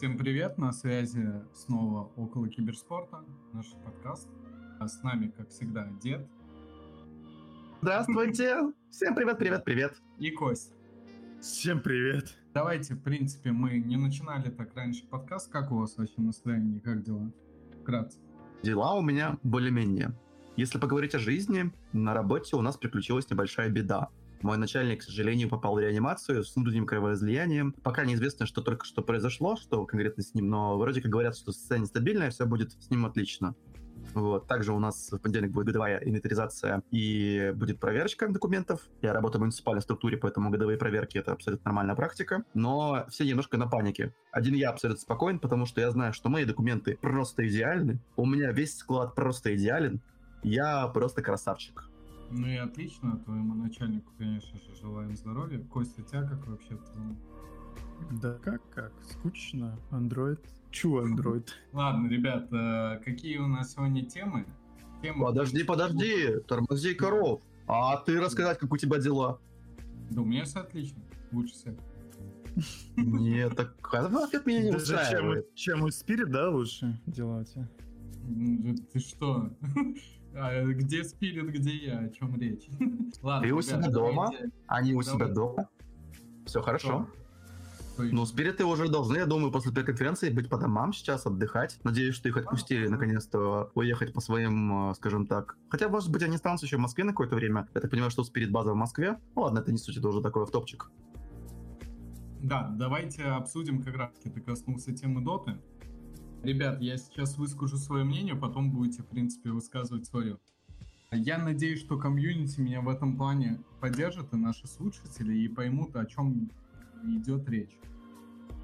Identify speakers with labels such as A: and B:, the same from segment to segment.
A: Всем привет, на связи снова около киберспорта, наш подкаст. А с нами, как всегда, Дед
B: Здравствуйте! Всем привет, привет, привет!
A: и Костя.
C: Всем привет.
A: Давайте, в принципе, мы не начинали так раньше подкаст. Как у вас вообще настроение, как дела? Вкратце.
B: Дела у меня более-менее. Если поговорить о жизни, на работе у нас приключилась небольшая беда. Мой начальник, к сожалению, попал в реанимацию с внутренним кровоизлиянием. Пока неизвестно, что только что произошло, что конкретно с ним, но вроде как говорят, что состояние стабильное, все будет с ним отлично. Вот. Также у нас в понедельник будет годовая инвентаризация и будет проверочка документов. Я работаю в муниципальной структуре, поэтому годовые проверки — это абсолютно нормальная практика. Но все немножко на панике. Один я абсолютно спокоен, потому что я знаю, что мои документы просто идеальны. У меня весь склад просто идеален. Я просто красавчик.
A: Ну и отлично, твоему начальнику, конечно же, желаем здоровья. Костя, тебя как вообще-то?
C: Да как, как? Скучно. Андроид. Чу андроид.
A: Ладно, ребят, э, какие у нас сегодня темы? Темы...
B: Подожди, подожди, тормози коров. А ты рассказать, как у тебя дела?
A: Да у меня все отлично, лучше всех.
B: Нет, так ответ меня не устраивает.
C: чем у Спирит, да, лучше дела у тебя?
A: М, Ты что? А, Где Спирит, где я? О чем речь? Ладно,
B: Ты у себя дома? Они у себя дома? Все хорошо. Ну, спириты уже должны, я думаю, после пресс-конференции быть по домам сейчас, отдыхать. Надеюсь, что их отпустили наконец-то уехать по своим, э, скажем так. Хотя, может быть, они останутся еще в Москве на какое-то время. Я так понимаю, что спирит база в Москве. Ну, ладно, это не суть, это уже такой автопчик.
A: Да, давайте обсудим, как раз ты коснулся темы доты. Ребят, я сейчас выскажу свое мнение, потом будете, в принципе, высказывать свое. Я надеюсь, что комьюнити меня в этом плане поддержит, и наши слушатели, и поймут, о чем идет речь.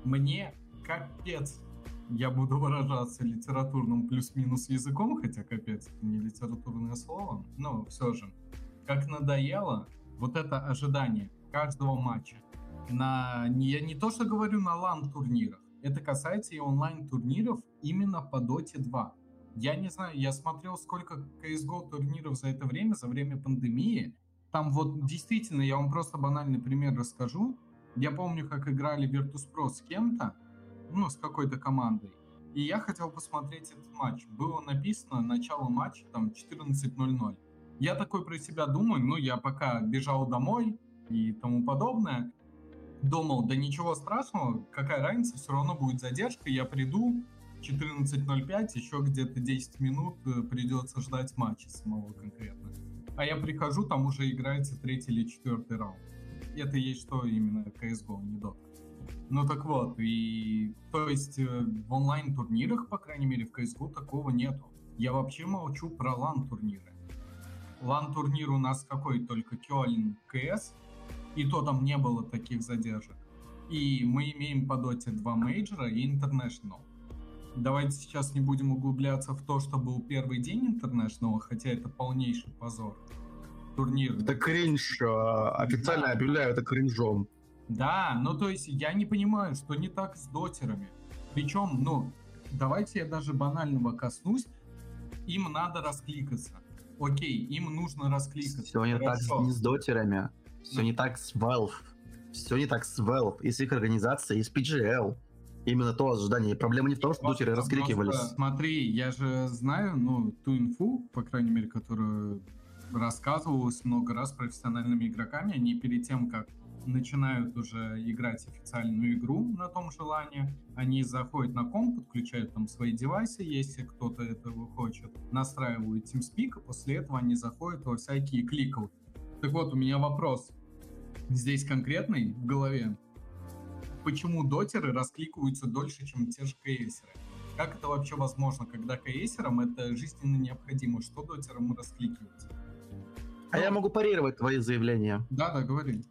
A: Мне капец, я буду выражаться литературным плюс-минус языком, хотя капец, это не литературное слово, но все же. Как надоело вот это ожидание каждого матча на я не то что говорю на лан турнирах, это касается и онлайн турниров именно по Dota 2. Я не знаю, я смотрел сколько CSGO турниров за это время, за время пандемии. Там вот действительно, я вам просто банальный пример расскажу. Я помню, как играли Virtus.pro с кем-то, ну, с какой-то командой. И я хотел посмотреть этот матч. Было написано начало матча, там, 14.00. Я такой про себя думаю, ну, я пока бежал домой и тому подобное, думал, да ничего страшного, какая разница, все равно будет задержка, я приду, 14.05, еще где-то 10 минут э, придется ждать матча самого конкретно. А я прихожу, там уже играется третий или четвертый раунд. Это есть что именно CSGO, не Dota. Ну так вот, и то есть э, в онлайн-турнирах, по крайней мере, в CSGO такого нету. Я вообще молчу про лан-турниры. Лан-турнир у нас какой только Кёльн КС, и то там не было таких задержек. И мы имеем по доте два мейджора и International. Давайте сейчас не будем углубляться в то, что был первый день International, хотя это полнейший позор. Турнир.
B: Это кринж. э, Официально
A: Да.
B: объявляю это кринжом.
A: Да, ну то есть я не понимаю, что не так с дотерами. Причем, ну, давайте я даже банального коснусь. Им надо раскликаться. Окей, им нужно раскликаться.
B: Все не так не с дотерами. Все не так с Valve. Все не так с Valve. И с их организацией, и с PGL. Именно то ожидание. Проблема не в том, что
A: Просто-
B: раскрикивались.
A: просто Смотри, я же знаю, ну, ту инфу, по крайней мере, которую рассказывалась много раз профессиональными игроками. Они перед тем, как начинают уже играть официальную игру на том желании, они заходят на комп, подключают там свои девайсы, если кто-то этого хочет, настраивают TeamSpeak, а после этого они заходят во всякие кликалки. Так вот, у меня вопрос. Здесь конкретный в голове. Почему дотеры раскликиваются дольше, чем те же кейсеры? Как это вообще возможно, когда кейсерам это жизненно необходимо? Что дотерам раскликивать?
B: А я могу парировать твои заявления.
A: Да, да, говори.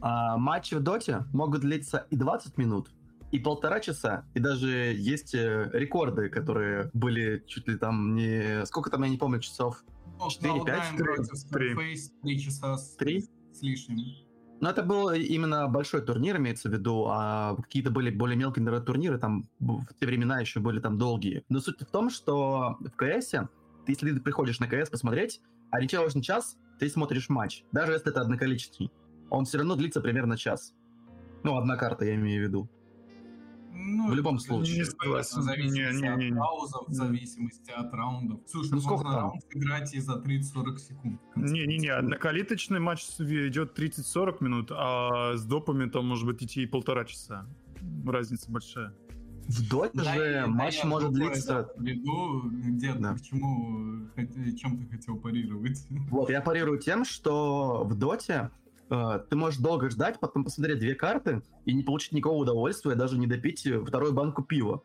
B: А, матчи в доте могут длиться и 20 минут, и полтора часа, и даже есть э, рекорды, которые были чуть ли там не... Сколько там, я не помню, часов? Четыре,
A: Cloud9
B: пять,
A: против
C: три.
A: Starface 3 часа с,
B: Три?
A: с лишним.
B: Но это был именно большой турнир, имеется в виду, а какие-то были более мелкие наверное, турниры, там в те времена еще были там долгие. Но суть в том, что в КС, если ты приходишь на КС посмотреть, ориентировочный час, ты смотришь матч, даже если это одноколичественный. Он все равно длится примерно час. Ну, одна карта, я имею в виду.
A: Ну,
B: В любом случае.
C: Не согласен.
A: В зависимости от паузов, в зависимости от раундов. Слушай,
B: Ну, сколько
A: можно раунд играть и за 30-40 секунд.
C: Не-не-не, однокалиточный матч идет 30-40 минут, а с допами там может быть идти и полтора часа. Разница большая.
B: В доте
A: Да,
B: же
A: да,
B: матч
A: я
B: может длиться...
A: Веду, где
B: Да.
A: к чему, хот- чем ты хотел парировать?
B: Вот, я парирую тем, что в доте э, ты можешь долго ждать, потом посмотреть две карты и не получить никакого удовольствия, даже не допить вторую банку пива.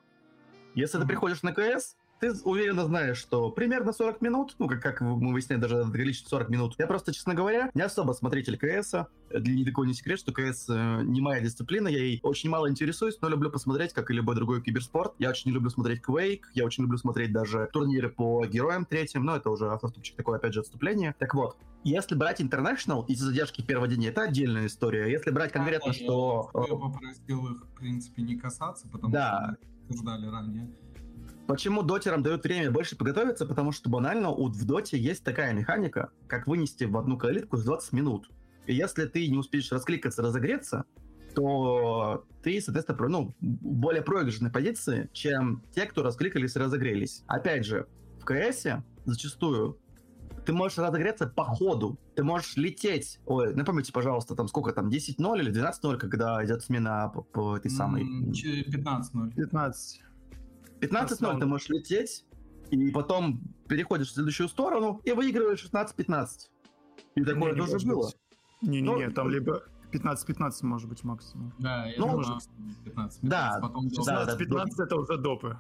B: Если ты
A: Мгм.
B: приходишь на КС, ты уверенно знаешь, что примерно 40 минут, ну, как, как мы выясняем, даже количество 40 минут. Я просто, честно говоря, не особо смотритель КСа. Для меня такой не секрет, что КС э, не моя дисциплина, я ей очень мало интересуюсь, но люблю посмотреть, как и любой другой киберспорт. Я очень люблю смотреть Quake, я очень люблю смотреть даже турниры по героям третьим, но это уже автоступчик такое, опять же, отступление. Так вот, если брать International из-за задержки первого дня, это отдельная история. Если брать конкретно,
A: Да,
B: что...
A: Я
B: э,
A: попросил их, в принципе, не касаться, потому
B: Да.
A: что обсуждали ранее.
B: Почему дотерам дают время больше подготовиться? Потому что банально у, в доте есть такая механика, как вынести в одну калитку за 20 минут. И если ты не успеешь раскликаться, разогреться, то ты, соответственно, про- ну, в более проигрышной позиции, чем те, кто раскликались и разогрелись. Опять же, в КС зачастую ты можешь разогреться по ходу. Ты можешь лететь. Ой, напомните, пожалуйста, там сколько там, 10-0 или 12-0, когда идет смена по, по этой самой...
A: М, че- 15-0.
C: 15.
B: 15-0 ты можешь лететь, и потом переходишь в следующую сторону и выигрываешь 16-15. И такое тоже было.
C: Не-не-не,
B: Ну,
C: там либо 15-15 может быть максимум.
A: Да, я
B: Ну,
A: думаю,
B: может.
A: 15
B: Да,
A: потом
B: да, да,
C: 16-15 это уже допы.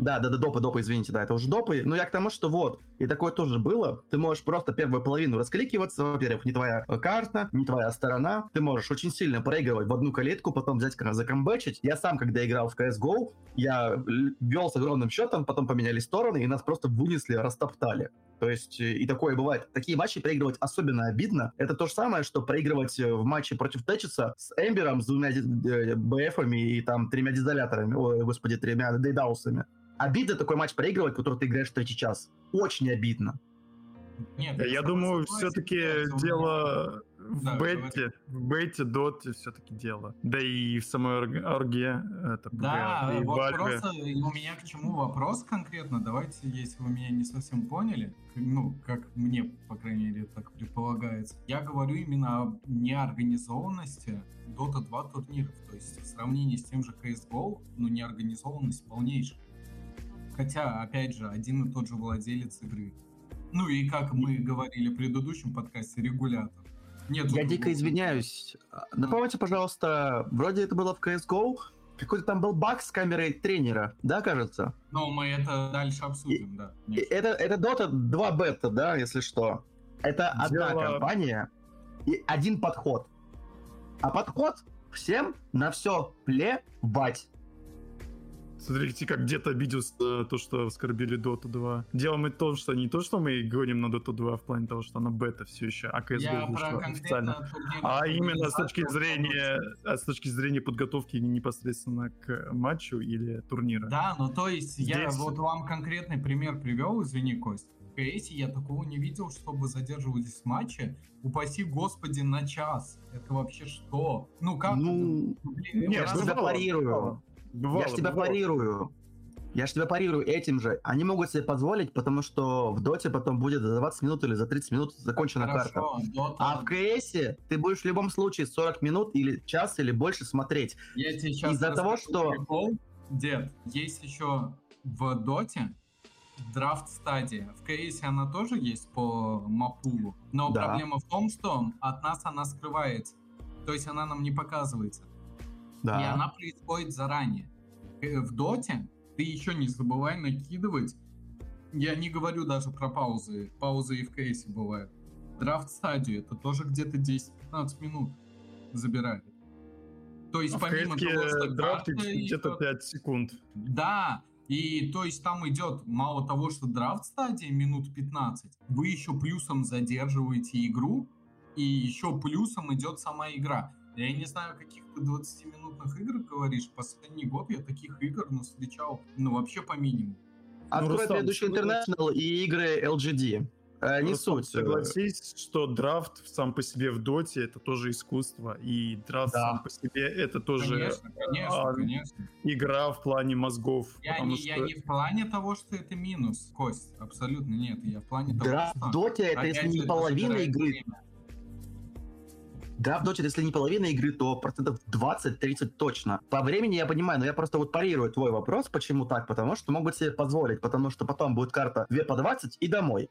B: Да, да, да, допы, допы, извините, да, это уже допы. Но я к тому, что вот, и такое тоже было. Ты можешь просто первую половину раскликиваться. Во-первых, не твоя э, карта, не твоя сторона. Ты можешь очень сильно проигрывать в одну калитку, потом взять кра- закомбэчить. Я сам, когда играл в CSGO, я л- вел с огромным счетом, потом поменяли стороны, и нас просто вынесли, растоптали. То есть э, и такое бывает. Такие матчи проигрывать особенно обидно. Это то же самое, что проигрывать э, в матче против Течиса с Эмбером, с двумя э, БФами и там тремя дизоляторами, ой, господи, тремя дейдаусами. Обидно такой матч проигрывать, который ты играешь в третий час. Очень обидно.
A: Нет,
C: Я думаю, все-таки дело в
A: Да,
C: бете, в бете, доте все-таки дело. Да и в самой орг- орге, это
A: Да,
C: и
A: вот
C: Valve.
A: просто у меня к чему вопрос конкретно. Давайте, если вы меня не совсем поняли, ну, как мне, по крайней мере, так предполагается, я говорю именно о неорганизованности Dota 2 турниров. То есть в сравнении с тем же CSGO, ну, неорганизованность полнейшая. Хотя, опять же, один и тот же владелец игры. Ну и как мы говорили в предыдущем подкасте, регулятор. Нет,
B: Я дико извиняюсь. Напомните, пожалуйста, вроде это было в CSGO, какой-то там был баг с камерой тренера, да, кажется?
A: Но мы это дальше обсудим, да.
B: И
A: конечно.
B: Это, это Dota 2 бета, да, если что. Это одна
C: Дело-
B: компания и один подход. А подход всем на все плевать.
C: Смотрите, как где-то обидел э, то, что оскорбили Dota 2. Дело мы в том, что не то, что мы говорим на Dota 2 в плане того, что она бета все еще, а CSGO
A: Я
C: вышла официально. А именно с точки зрения, а с точки зрения подготовки непосредственно к матчу или турнира.
A: Да, ну то есть я
C: Здесь-
A: вот вам конкретный пример привел, извини, Кость. В КС я такого не видел, чтобы задерживались матчи. Упаси господи, на час. Это вообще что? Ну как?
B: Ну,
A: Блин,
C: Нет,
B: я тебя
C: бывало,
B: я ж тебя
C: бывало.
B: парирую. Я ж тебя парирую этим же. Они могут себе позволить, потому что в доте потом будет за 20 минут или за 30 минут закончена карта.
A: Хорошо, Dota-
B: А в КСе ты будешь в любом случае 40 минут или час или больше смотреть.
A: Я тебе сейчас
B: Из-за того, что-
A: прикол. Дед, есть еще в Доте драфт стадия. В КСе она тоже есть по мапулу. Но
B: Да.
A: проблема в том, что от нас она скрывается. То есть она нам не показывается. И
B: Да.
A: она происходит заранее. Э, В доте ты еще не забывай накидывать. Я не говорю даже про паузы. Паузы и в кейсе бывают. Драфт стадию это тоже где-то 10-15 минут забирает. То есть
C: А
A: помимо того, что
C: драфт где-то
A: идет-
C: 5 секунд.
A: Да, и то есть там идет мало того, что драфт стадия минут 15, вы еще плюсом задерживаете игру, и еще плюсом идет сама игра. Я не знаю, каких ты 20-минутных игр говоришь. Последний год я таких игр ну, встречал, ну, вообще по минимуму.
B: Открой
C: Рустам,
B: предыдущий International и игры LGD. Э, не
C: Просто
B: суть. э,
C: Согласись, что драфт сам по себе в доте это тоже искусство, и драфт
B: Да.
C: сам по себе это тоже
A: Конечно, конечно,
C: а,
A: конечно.
C: игра в плане мозгов.
A: Я не,
C: что...
A: я не в плане того, что это минус, Кость, абсолютно нет. Я в плане того,
B: Драфт
A: что...
B: в доте это если не половина игры.
A: время.
B: В доте, если не половина игры, то процентов 20-30 точно. По времени я понимаю, но я просто вот парирую твой вопрос, почему так, потому что могут себе позволить, потому что потом будет карта 2 по 20 и домой.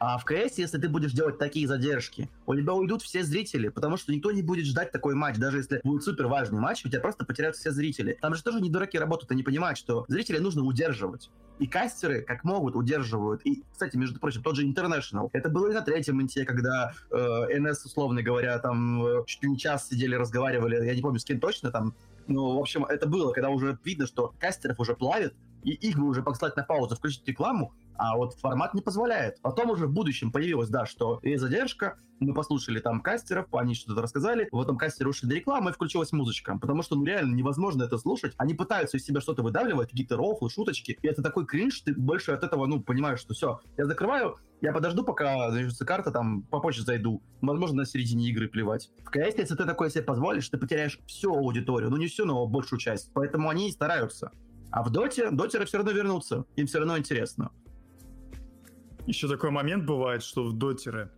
B: А в КС, если ты будешь делать такие задержки, у тебя уйдут все зрители, потому что никто не будет ждать такой матч, даже если будет супер важный матч, у тебя просто потеряют все зрители. Там же тоже не дураки работают, они понимают, что зрителей нужно удерживать. И кастеры, как могут, удерживают. И, кстати, между прочим, тот же International. Это было и на третьем инте, когда э, НС, условно говоря, там э, чуть ли не час сидели, разговаривали, я не помню, с кем точно там. Ну, в общем, это было, когда уже видно, что кастеров уже плавит, и их бы уже послать на паузу, включить рекламу, а вот формат не позволяет. Потом уже в будущем появилось, да, что есть задержка, мы послушали там кастеров, они что-то рассказали, в этом кастере ушли до рекламы, и включилась музычка. Потому что, ну, реально невозможно это слушать. Они пытаются из себя что-то выдавливать, какие-то рофлы, шуточки, и это такой кринж, ты больше от этого, ну, понимаешь, что все, я закрываю, я подожду, пока начнется карта, там, попозже зайду. Возможно, на середине игры плевать. В КС, если ты такое себе позволишь, ты потеряешь всю аудиторию. Ну, не всю, но большую часть. Поэтому они и стараются. А в Доте, дотеры все равно вернутся. Им все равно интересно.
C: Еще такой момент бывает, что в дотеры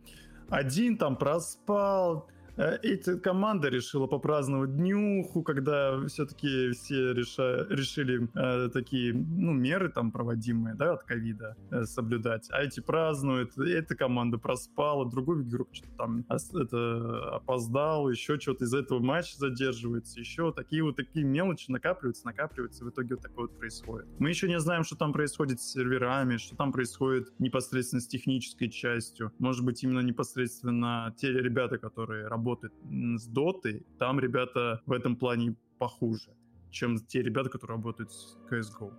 C: один там проспал, э, эта команда решила попраздновать днюху, когда все-таки все реша- решили э, такие, ну, меры там проводимые, да, от ковида э, соблюдать, а эти празднуют, эта команда проспала, другой игрок что-то там это, опоздал, еще что-то из этого матча задерживается, еще такие вот такие мелочи накапливаются, накапливаются, в итоге вот такое вот происходит. Мы еще не знаем, что там происходит с серверами, что там происходит непосредственно с технической частью. Может быть, именно непосредственно те ребята, которые работают м, с дотой, там ребята в этом плане похуже, чем те ребята, которые работают с CSGO.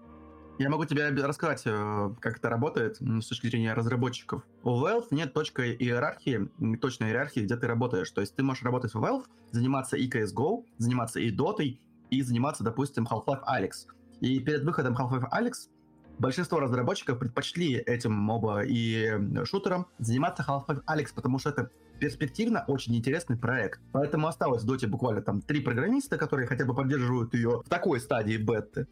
B: Я могу тебе рассказать, э, как это работает с точки зрения разработчиков. У Valve нет точки иерархии, точной иерархии, где ты работаешь. То есть ты можешь работать в Valve, заниматься и CSGO, заниматься и Dota, и заниматься, допустим, Half-Life Alyx. И перед выходом Half-Life Alyx большинство разработчиков предпочли этим моба и м, шутерам заниматься Half-Life Alyx, потому что это перспективно очень интересный проект. Поэтому осталось в Доте буквально там три программиста, которые хотя бы поддерживают ее в такой стадии беты.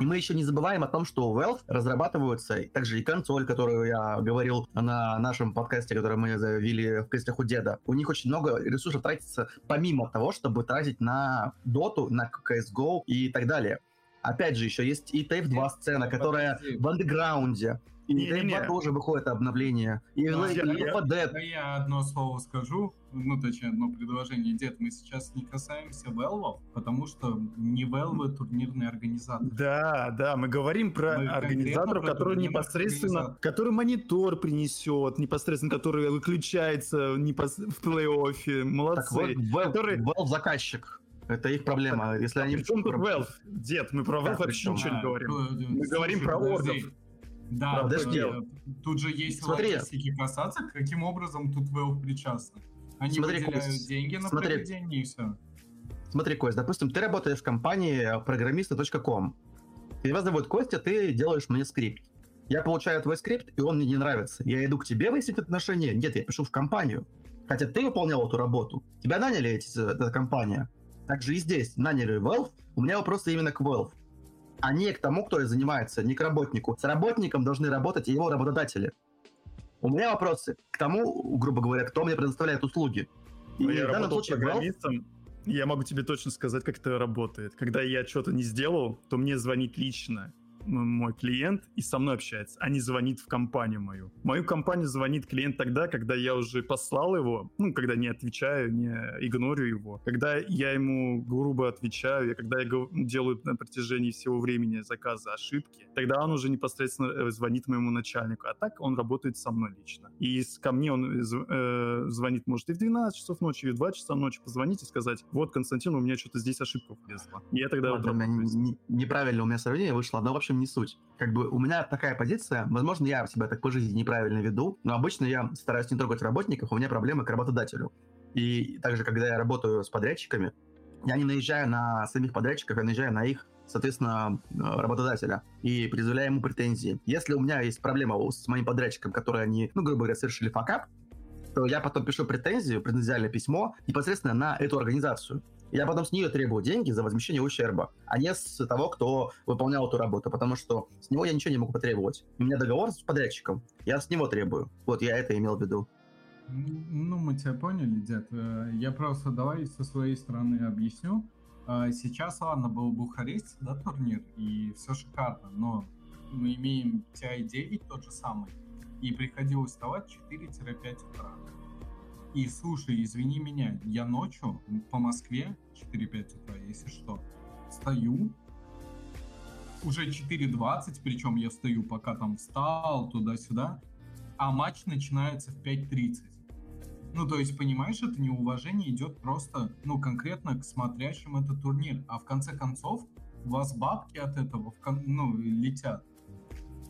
B: И мы еще не забываем о том, что у Valve разрабатываются также и консоль, которую я говорил на нашем подкасте, который мы завели в костях у деда. У них очень много ресурсов тратится помимо того, чтобы тратить на Доту, на CSGO и так далее. Опять же, еще есть и TF2 сцена, которая в андеграунде. И
C: Не-не-не.
B: TF2 тоже выходит обновление. И,
A: Да,
B: и
C: я-
B: Left 4 Dead.
A: Да я одно слово скажу, ну точнее одно предложение. Дед, мы сейчас не касаемся Велвов, потому что не Велвы турнирный организатор.
C: Да, да, мы говорим про
A: Мы
C: организаторов,
A: про
C: которые непосредственно,
A: организаторов.
C: который монитор принесет, непосредственно, который выключается непос- в плей-оффе.
B: Так
C: Молодцы.
B: вот, Valve,
C: Который-
B: Valve заказчик. Это их проблема. Если они...
C: Причем тут Valve? Дед, мы про Valve
B: Как
C: вообще ничего не
A: А,
C: говорим. Мы говорим про
A: подожди. Да,
B: Подожди.
A: э, тут же есть
B: Смотри.
A: логистики касаться, каким образом тут Valve причастны. Они
B: Смотри,
A: выделяют
B: Кость,
A: деньги на
B: смотри.
A: проведение и все.
B: Смотри, Кость, допустим, ты работаешь в компании программиста.ком. Тебя зовут Костя, ты делаешь мне скрипт. Я получаю твой скрипт, и он мне не нравится. Я иду к тебе выяснить отношения? Нет, я пишу в компанию. Хотя ты выполнял эту работу. Тебя наняли эти, эта компания. Так же и здесь. Наняли Valve. У меня вопросы именно к Valve. А не к тому, кто занимается, не к работнику. С работником должны работать и его работодатели. У меня вопросы к тому, грубо говоря, кто мне предоставляет услуги. И
C: Но я
B: в данном случае
C: программистом, я могу тебе точно сказать, как это работает. Когда я что-то не сделал, то мне звонит лично мой клиент и со мной общается, а не звонит в компанию мою. В мою компанию звонит клиент тогда, когда я уже послал его, ну, когда не отвечаю, не игнорю его, когда я ему грубо отвечаю, когда я делаю на протяжении всего времени заказа ошибки, тогда он уже непосредственно э, звонит моему начальнику, а так он работает со мной лично. И ко мне он зв- э, звонит, может, и в 12 часов ночи, и в 2 часа ночи позвонить и сказать, вот, Константин, у меня что-то здесь ошибка влезла. И я тогда вот
B: Ладно, у меня
C: ним.
B: не- не- неправильно у меня сравнение вышло, но в общем не суть. Как бы у меня такая позиция, возможно, я себя так по жизни неправильно веду, но обычно я стараюсь не трогать работников, у меня проблемы к работодателю. И также, когда я работаю с подрядчиками, я не наезжаю на самих подрядчиков, я наезжаю на их соответственно, э, работодателя и предъявляю ему претензии. Если у меня есть проблема с моим подрядчиком, который они, ну, грубо говоря, совершили факап, то я потом пишу претензию, претензиальное письмо непосредственно на эту организацию. Я потом с нее требую деньги за возмещение ущерба, а не с того, кто выполнял эту работу, потому что с него я ничего не могу потребовать. У меня договор с подрядчиком, я с него требую. Вот я это имел в виду.
A: Ну, мы тебя поняли, дед. Э, я просто давай со своей стороны объясню. А, сейчас, ладно, был Бухарест, да, турнир, и все шикарно, но мы имеем TI-9 тот же самый, и приходилось вставать 4-5 утра. И слушай, извини меня, я ночью по Москве 4-5 утра, если что, стою, уже 4.20, причем я стою, пока там встал, туда-сюда, а матч начинается в 5.30. Ну, то есть, понимаешь, это неуважение идет просто, ну, конкретно к смотрящим этот турнир. А в конце концов, у вас бабки от этого, в кон- ну, летят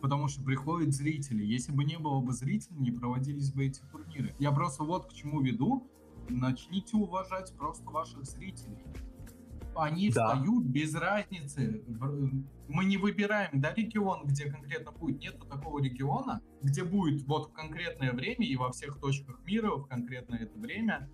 A: потому что приходят зрители. Если бы не было бы зрителей, не проводились бы эти турниры. Я просто вот к чему веду. Начните уважать просто ваших зрителей. Они да. встают без разницы. Мы не выбираем, да, регион, где конкретно будет. Нету такого региона, где будет вот в конкретное время и во всех точках мира в конкретное это время.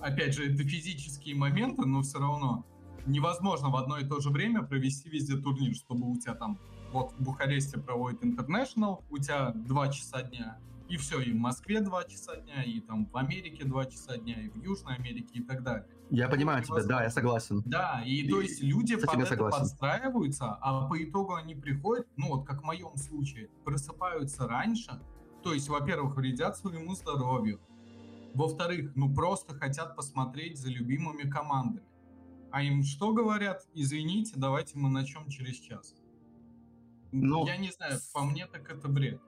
A: Опять же, это физические моменты, но все равно невозможно в одно и то же время провести везде турнир, чтобы у тебя там вот в Бухаресте проводит International, у тебя два часа дня, и все, и в Москве два часа дня, и там в Америке два часа дня, и в Южной Америке и так далее.
B: Я понимаю тебя, да, я согласен.
A: Да, и, и то есть люди под это согласен. подстраиваются, а по итогу они приходят, ну вот как в моем случае, просыпаются раньше, то есть, во-первых, вредят своему здоровью, во-вторых, ну просто хотят посмотреть за любимыми командами. А им что говорят? Извините, давайте мы начнем через час. Ну, я не знаю, по мне так это бред.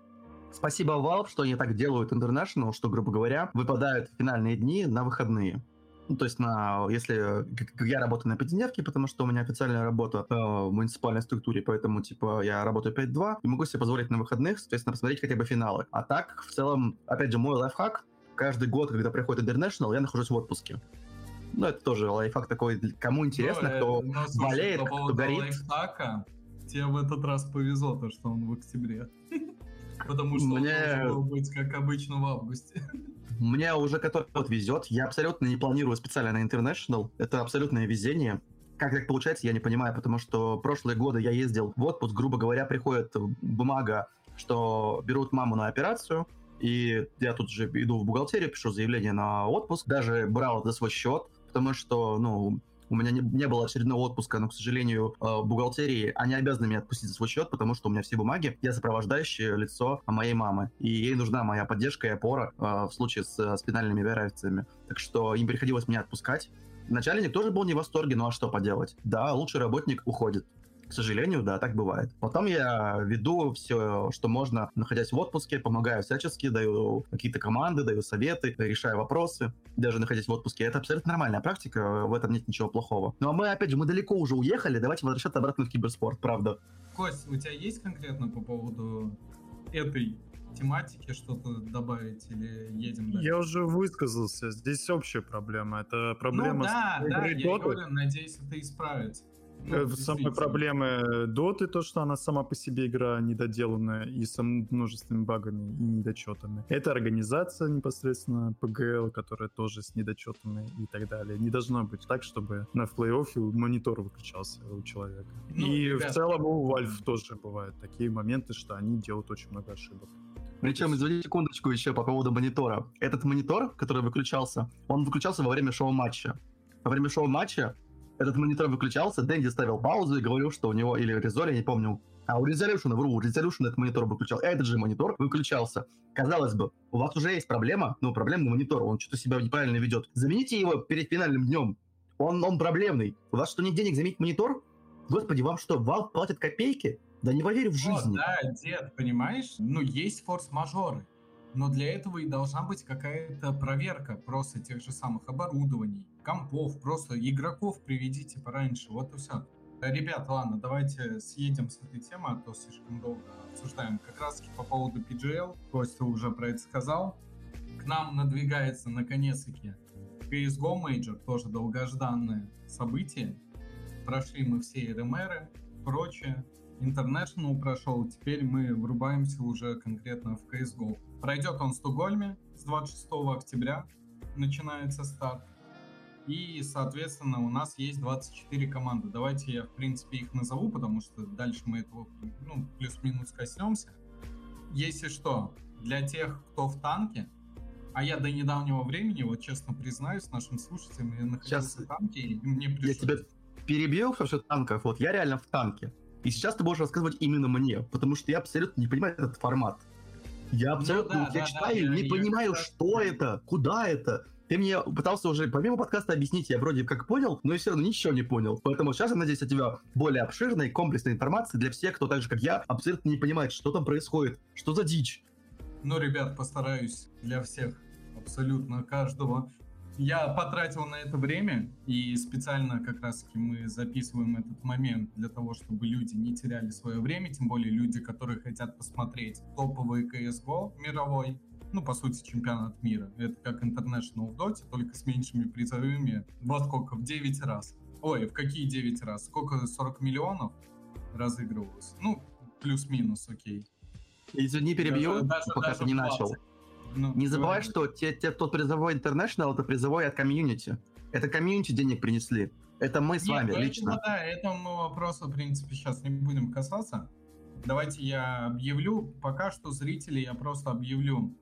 B: Спасибо Valve, что они так делают International, что, грубо говоря, выпадают финальные дни на выходные. Ну, то есть, на, если я работаю на пятидневке, потому что у меня официальная работа э, в муниципальной структуре, поэтому, типа, я работаю 5-2 и могу себе позволить на выходных, соответственно, посмотреть хотя бы финалы. А так, в целом, опять же, мой лайфхак, каждый год, когда приходит International, я нахожусь в отпуске. Ну, это тоже лайфхак такой, кому интересно, ну, кто ну, слушай, болеет, кто горит. Лайфхака,
A: тебе в этот раз повезло, то, что он в октябре. Потому что Мне... он должен был быть, как обычно, в августе.
B: Мне уже который год везет. Я абсолютно не планирую специально на International. Это абсолютное везение. Как так получается, я не понимаю, потому что прошлые годы я ездил в отпуск, грубо говоря, приходит бумага, что берут маму на операцию, и я тут же иду в бухгалтерию, пишу заявление на отпуск, даже брал за свой счет, потому что, ну, у меня не, не было очередного отпуска, но, к сожалению, э, бухгалтерии, они обязаны меня отпустить за свой счет, потому что у меня все бумаги, я сопровождающее лицо моей мамы, и ей нужна моя поддержка и опора э, в случае с э, спинальными операциями. Так что им приходилось меня отпускать. Начальник тоже был не в восторге, ну а что поделать? Да, лучший работник уходит. К сожалению, да, так бывает. Потом я веду все, что можно, находясь в отпуске, помогаю всячески, даю какие-то команды, даю советы, решаю вопросы, даже находясь в отпуске. Это абсолютно нормальная практика, в этом нет ничего плохого. Ну а мы, опять же, мы далеко уже уехали, давайте возвращаться обратно в киберспорт, правда.
A: Кость, у тебя есть конкретно по поводу этой тематики что-то добавить или едем
C: дальше? Я уже высказался. Здесь общая проблема. Это проблема ну,
A: да, да, я говорю, надеюсь, это исправится.
C: Ну, Самые проблемы Доты, то, что она сама по себе игра недоделанная и с множественными багами и недочетами. Это организация непосредственно PGL, которая тоже с недочетами и так далее. Не должно быть так, чтобы на плей-оффе монитор выключался у человека. Ну, и ребят, в целом у Valve тоже бывают такие моменты, что они делают очень много ошибок.
B: Причем, извините секундочку еще по поводу монитора. Этот монитор, который выключался, он выключался во время шоу-матча. Во время шоу-матча этот монитор выключался, Дэнди ставил паузу и говорил, что у него, или Резоли, я не помню, а у Resolution, вру, у Resolution этот монитор выключал, этот же монитор выключался. Казалось бы, у вас уже есть проблема, ну, проблемный монитор, он что-то себя неправильно ведет. Замените его перед финальным днем. Он, он проблемный. У вас что, нет денег заменить монитор? Господи, вам что, Valve платит копейки? Да не поверю в жизни.
A: О, да, дед, понимаешь? Ну, есть форс-мажоры. Но для этого и должна быть какая-то проверка просто тех же самых оборудований, компов, просто игроков приведите пораньше, вот и все. Ребят, ладно, давайте съедем с этой темы, а то слишком долго обсуждаем. Как раз по поводу PGL, Костя уже про это сказал. К нам надвигается наконец-таки CSGO Major, тоже долгожданное событие. прошли мы все РМРы, прочее. International прошел, теперь мы врубаемся уже конкретно в CSGO. Пройдет он в Стокгольме с 26 октября, начинается старт. И, соответственно, у нас есть 24 команды. Давайте я, в принципе, их назову, потому что дальше мы этого, ну, плюс-минус коснемся. Если что, для тех, кто в танке, а я до недавнего времени, вот честно признаюсь нашим слушателям, я находился
B: Сейчас
A: в танке, и мне
B: Я
A: пришлось...
B: тебя перебил, потому что танков. Вот я реально в танке. И сейчас ты будешь рассказывать именно мне, потому что я абсолютно не понимаю этот формат. Я абсолютно,
A: да,
B: вот я
A: да,
B: читаю,
A: да,
B: не
A: я-
B: понимаю,
A: я-
B: что это, куда это. Ты мне пытался уже помимо подкаста объяснить, я вроде как понял, но я все равно ничего не понял. Поэтому сейчас я надеюсь, от тебя более обширной, комплексной информации для всех, кто так же, как я, абсолютно не понимает, что там происходит, что за дичь.
A: Ну, ребят, постараюсь для всех, абсолютно каждого. Я потратил на это время, и специально как раз-таки мы записываем этот момент для того, чтобы люди не теряли свое время, тем более люди, которые хотят посмотреть топовый CSGO мировой, ну, по сути, чемпионат мира. Это как International в Доте, только с меньшими призовыми. Вот сколько, в 9 раз. Ой, в какие 9 раз? Сколько, 40 миллионов разыгрывалось? Ну, плюс-минус, окей.
B: Извини, перебью,
A: Даже- даже-
B: пока
A: даже
B: ты не
A: 20. Ну,
B: Не забывай,
A: говори.
B: что те, те, тот призовой International, это призовой от комьюнити. Это комьюнити денег принесли. Это мы с
A: Нет,
B: вами
A: ну,
B: лично.
A: этого, да, этому вопросу, в принципе, сейчас не будем касаться. Давайте я объявлю. Пока что зрители я просто объявлю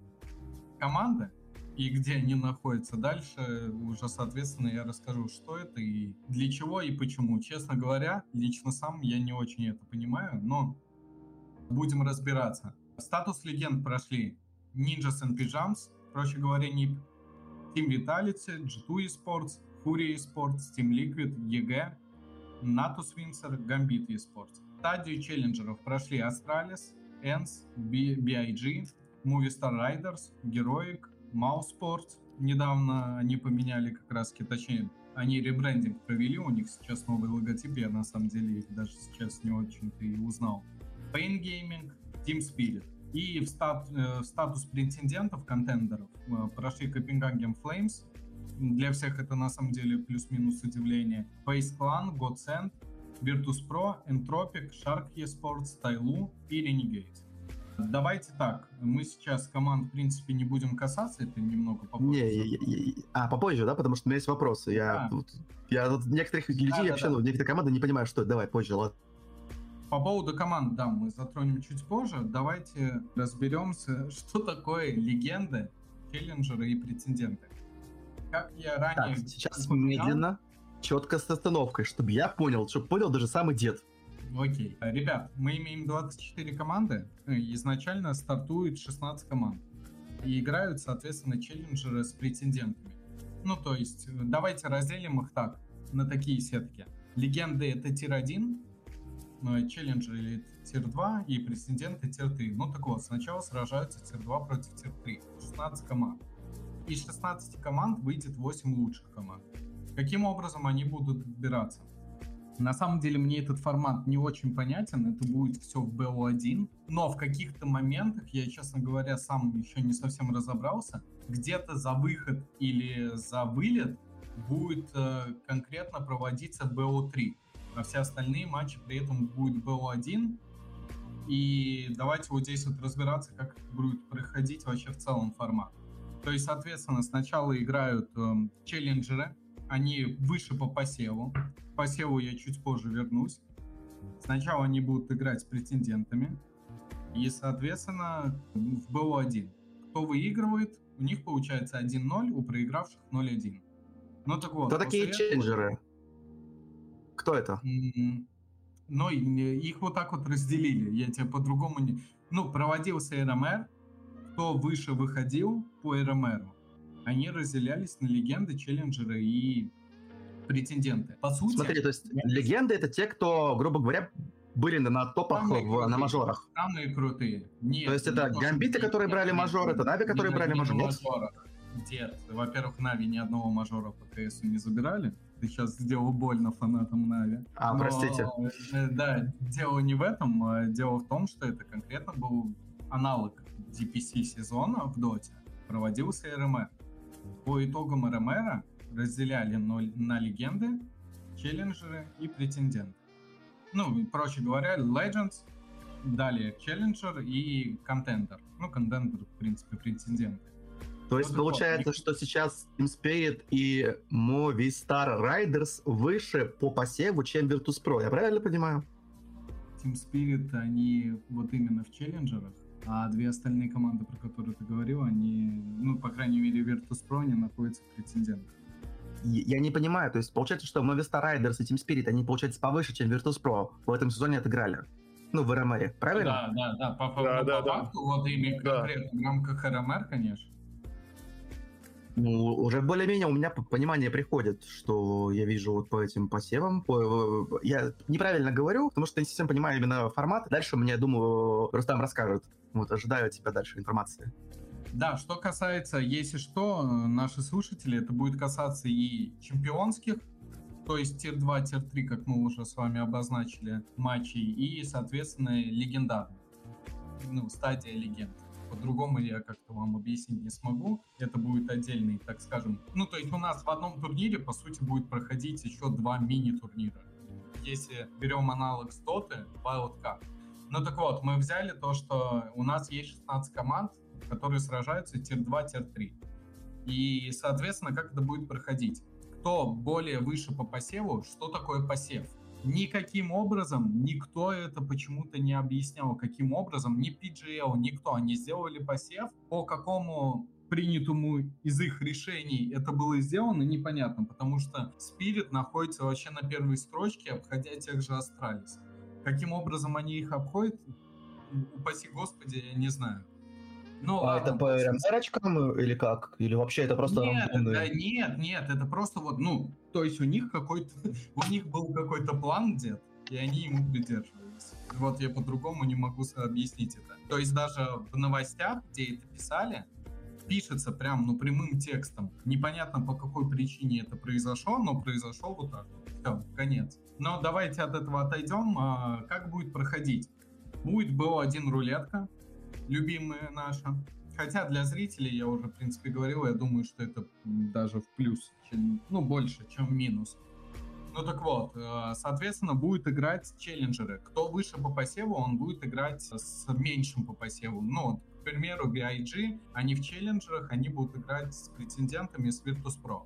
A: команды и где они находятся. Дальше уже, соответственно, я расскажу, что это и для чего и почему. Честно говоря, лично сам я не очень это понимаю, но будем разбираться. Статус легенд прошли Ninjas and Pyjams, проще говоря, NIP, Team Vitality, G2 Esports, Fury Esports, Team Liquid, EG, Natus Windsor, Gambit Esports. Стадию челленджеров прошли Astralis, ENS, BIG, Movistar Riders, Heroic, Mousesports. Недавно они поменяли как раз, точнее, они ребрендинг провели, у них сейчас новый логотип, я на самом деле их даже сейчас не очень-то и узнал. Pain Gaming, Team Spirit. И в, стат- э, в статус претендентов, контендеров, э, прошли Copenhagen Flames. Для всех это на самом деле плюс-минус удивление. Face Clan, Godsend, Virtus Pro, Entropic, Shark eSports, Tailu и Renegade. Давайте так, мы сейчас команд, в принципе, не будем касаться, это немного попозже.
B: Не, я- я- я- а, попозже, да? Потому что у меня есть вопросы. Я,
A: Да.
B: я тут некоторых людей
A: Да, да,
B: вообще,
A: да.
B: ну, некоторые команды не понимаю, что это. Давай, позже, ладно.
A: По поводу команд, да, мы затронем чуть позже. Давайте разберемся, что такое легенды, челленджеры и претенденты. Как я ранее...
B: Так, сейчас
A: вспоминал...
B: медленно, четко с остановкой, чтобы я понял, чтобы понял даже самый дед.
A: Окей. Ребят, мы имеем 24 команды. Э, изначально стартует 16 команд. И играют, соответственно, челленджеры с претендентами. Ну, то есть, э, давайте разделим их так, на такие сетки. Легенды — это tier 1, Э, челленджеры или tier-2 и претенденты tier-3. Ну так вот, сначала сражаются tier-2 против tier-3, 16 команд. Из 16 команд выйдет 8 лучших команд. Каким образом они будут отбираться? На самом деле мне этот формат не очень понятен, это будет все в BO-1. но в каких-то моментах, я, честно говоря, сам еще не совсем разобрался, где-то за выход или за вылет будет э, конкретно проводиться Бо-3 а все остальные матчи при этом будет BO1, и давайте вот здесь вот разбираться, как это будет проходить вообще в целом формат. То есть, соответственно, сначала играют эм, челленджеры, они выше по посеву. К посеву я чуть позже вернусь. Сначала они будут играть с претендентами. И, соответственно, в БО1. Кто выигрывает, у них получается 1-0, у проигравших 0-1. Ну так вот.
B: Кто такие
A: этого-
B: челленджеры? Кто это?
A: М, Ну, не- их вот так вот разделили. Я тебе по-другому не... Ну, проводился РМР. Кто выше выходил по РМР, они разделялись на легенды, челленджеры и претенденты. По сути,
B: Смотри, то есть легенды это те, кто, грубо говоря, были на, на топах
A: самые
B: в- на
A: крутые.
B: мажорах.
A: Самые крутые. Нет,
B: То есть это
A: не
B: гамбиты,
A: что
B: которые
A: не-
B: брали
A: не-
B: мажор, это Нави, которые
A: не-
B: брали
A: не
B: мажор,
A: на
B: нет?
A: во-первых, Нави ни одного мажора по КСу не забирали. Ты сейчас сделал больно фанатам Нави.
B: А,
A: Но,
B: простите.
A: э, Да, дело не в этом, а дело в том, что это конкретно был аналог DPC сезона в Доте. Проводился РМР. По итогам РМР разделяли на легенды, челленджеры и претенденты. Ну, проще говоря, Legends, далее Challenger и Contender. Ну, Contender, в принципе, претенденты.
B: То есть получается, что сейчас Team Spirit и Movistar Riders выше по посеву, чем Virtus.pro, я правильно понимаю?
A: Team Spirit, они вот именно в челленджерах, а две остальные команды, про которые ты говорил, они, ну, по крайней мере, Virtus.pro, они находятся в претендентах.
B: Я не понимаю, то есть получается, что Movistar Riders и Team Spirit, они, получается, повыше, чем Virtus.pro в этом сезоне отыграли. Ну, в РМР, правильно?
A: Да, да, да, по, по-
C: Да, да,
A: по
C: да.
A: факту, вот именно
C: Да.
A: конкретно в рамках РМР, конечно.
B: Ну, уже более-менее у меня понимание приходит, что я вижу вот по этим посевам. По- э, Я неправильно говорю, потому что не совсем понимаю именно формат. Дальше мне, думаю, Рустам расскажет. Вот, ожидаю от тебя дальше информации.
A: Да, что касается, если что, э, наши слушатели, это будет касаться и чемпионских, то есть tier-2, tier-3, как мы уже с вами обозначили, матчей, и, соответственно, легендарных. Ну, стадия легенд. По-другому я как-то вам объяснить не смогу. Это будет отдельный, так скажем. Ну, то есть у нас в одном турнире, по сути, будет проходить еще два мини-турнира. Если берем аналог с Доты, Wild Card. Ну так вот, мы взяли то, что у нас есть 16 команд, которые сражаются tier-2, tier-3. И, соответственно, как это будет проходить? Кто более выше по посеву, что такое посев? Никаким образом никто это почему-то не объяснял, каким образом, ни PGL, никто. Они сделали посев, по какому принятому из их решений это было сделано, непонятно, потому что Spirit находится вообще на первой строчке, обходя тех же Astralis. Каким образом они их обходят, упаси господи, я не знаю. Ну,
B: а
A: ладно,
B: это по РМРочкам или как? Или вообще это просто
A: нет,
B: рандомные?
A: да, нет, нет, это просто вот, ну, то есть у них какой-то, у них был какой-то план где-то, и они ему придерживались. Вот я по-другому не могу объяснить это. То есть даже в новостях, где это писали, пишется прям, ну, прямым текстом. Непонятно, по какой причине это произошло, но произошло вот так. Все, конец. Но давайте от этого отойдем. А, Как будет проходить? Будет БО-1 рулетка, любимая наша. Хотя для зрителей, я уже, в принципе, говорил, я думаю, что это даже в плюс, чем, ну, больше, чем в минус. Ну так вот, э, соответственно, будет играть челленджеры. Кто выше по посеву, он будет играть с меньшим по посеву. Ну, к примеру, BIG, они в челленджерах, они будут играть с претендентами с Virtus.pro.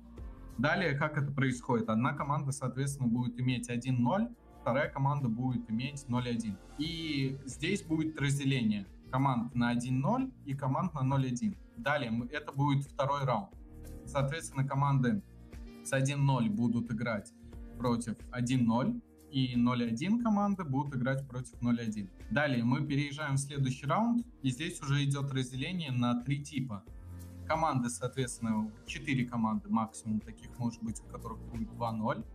A: Далее, как это происходит? Одна команда, соответственно, будет иметь 1-0, вторая команда будет иметь 0-1. И здесь будет разделение команд на 1-0 и команд на 0-1. Далее, это будет второй раунд. Соответственно, команды с 1-0 будут играть против 1-0, и 0-1 команды будут играть против 0-1. Далее мы переезжаем в следующий раунд, и здесь уже идет разделение на три типа. Команды, соответственно, 4 команды максимум таких может быть, у которых будет 2-0.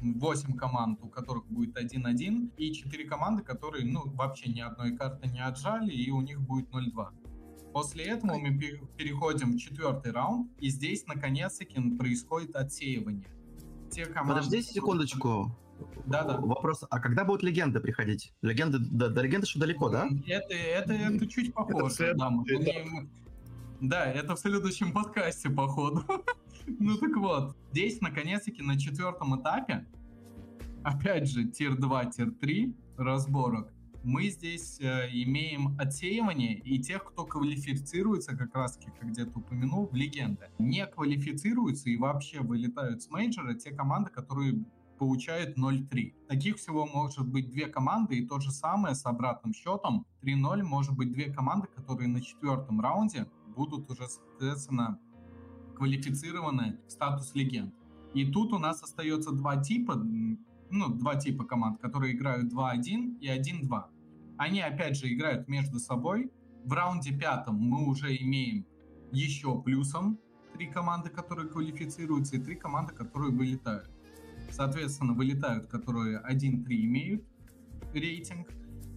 A: 8 команд, у которых будет 1-1, и 4 команды, которые, ну, вообще ни одной карты не отжали, и у них будет 0-2. После этого мы пе- переходим в четвертый раунд, и здесь, наконец-таки, происходит отсеивание. Те команды,
B: Подождите секундочку.
A: Да-да.
B: Вопрос, а когда будут легенды приходить? Легенды, до, до легенды еще далеко, да?
A: Это, это, это чуть похоже.
C: след-
A: да, мы
C: это-
A: да, это в следующем подкасте, походу. Ну так вот, здесь, наконец-таки, на четвертом этапе, опять же, tier-2, tier-3 разборок, мы здесь э, имеем отсеивание и тех, кто квалифицируется, как раз таки, как где-то упомянул, в легенды. Не квалифицируются и вообще вылетают с мейджора те команды, которые получают 0-3. Таких всего может быть две команды, и то же самое с обратным счетом. 3-0 может быть две команды, которые на четвертом раунде будут уже, соответственно, квалифицированы в статус легенд. И тут у нас остается два типа, ну, два типа команд, которые играют 2-1 и 1-2. Они, опять же, играют между собой. В раунде пятом мы уже имеем еще плюсом три команды, которые квалифицируются, и три команды, которые вылетают. Соответственно, вылетают, которые 1-3 имеют рейтинг,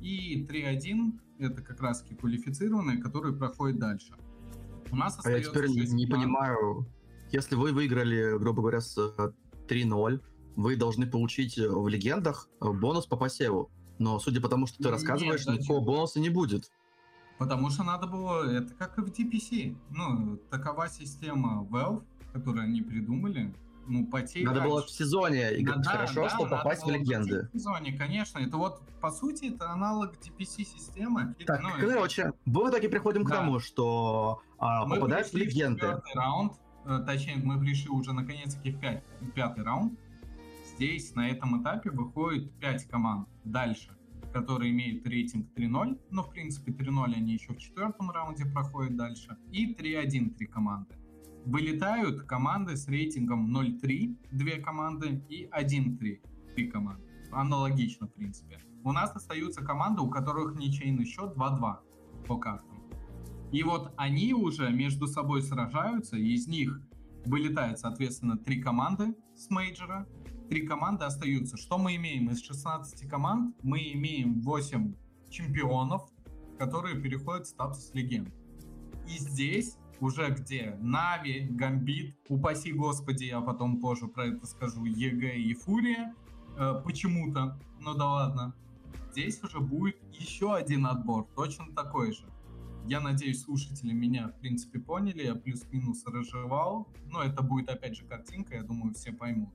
A: и 3-1 это как раз таки квалифицированные, которые проходят дальше. У нас
B: А я теперь не,
A: команд.
B: понимаю, если вы выиграли, грубо говоря, с э, 3-0, вы должны получить э, в легендах э, бонус по посеву. Но судя по тому, что ты
A: Нет,
B: рассказываешь,
A: зачем?
B: никакого бонуса не будет.
A: Потому что надо было, это как и в DPC. Ну, такова система Valve, которую они придумали. Ну, потей
B: Надо было в сезоне играть
A: Да,
B: хорошо,
A: да,
B: чтобы попасть в легенды.
A: В сезоне, конечно. Это вот, по сути, это аналог DPC-системы.
B: Так,
A: Ну,
B: короче, мы в итоге приходим к
A: Да.
B: тому, что а,
A: Мы
B: попадаешь в легенды.
A: четвертый раунд, э, точнее, мы пришли уже наконец-таки в в пятый раунд. Здесь на этом этапе выходит 5 команд дальше, которые имеют рейтинг 3-0. Ну, в принципе, 3-0 они еще в четвертом раунде проходят дальше. И 3-1 три команды. Вылетают команды с рейтингом 0-3, две команды, и 1-3, три команды. Аналогично, в принципе. У нас остаются команды, у которых ничейный счет 2-2 по картам. И вот они уже между собой сражаются, и из них вылетает, соответственно, три команды с мейджора, три команды остаются. Что мы имеем из 16 команд? Мы имеем 8 чемпионов, которые переходят в статус легенд. И здесь уже где NAVI, Gambit, упаси господи, я потом позже про это скажу, EG и FURIA, э, почему-то, ну да ладно. Здесь уже будет еще один отбор, точно такой же. Я надеюсь, слушатели меня, в принципе, поняли, я плюс-минус разжевал. Но это будет, опять же, картинка, я думаю, все поймут.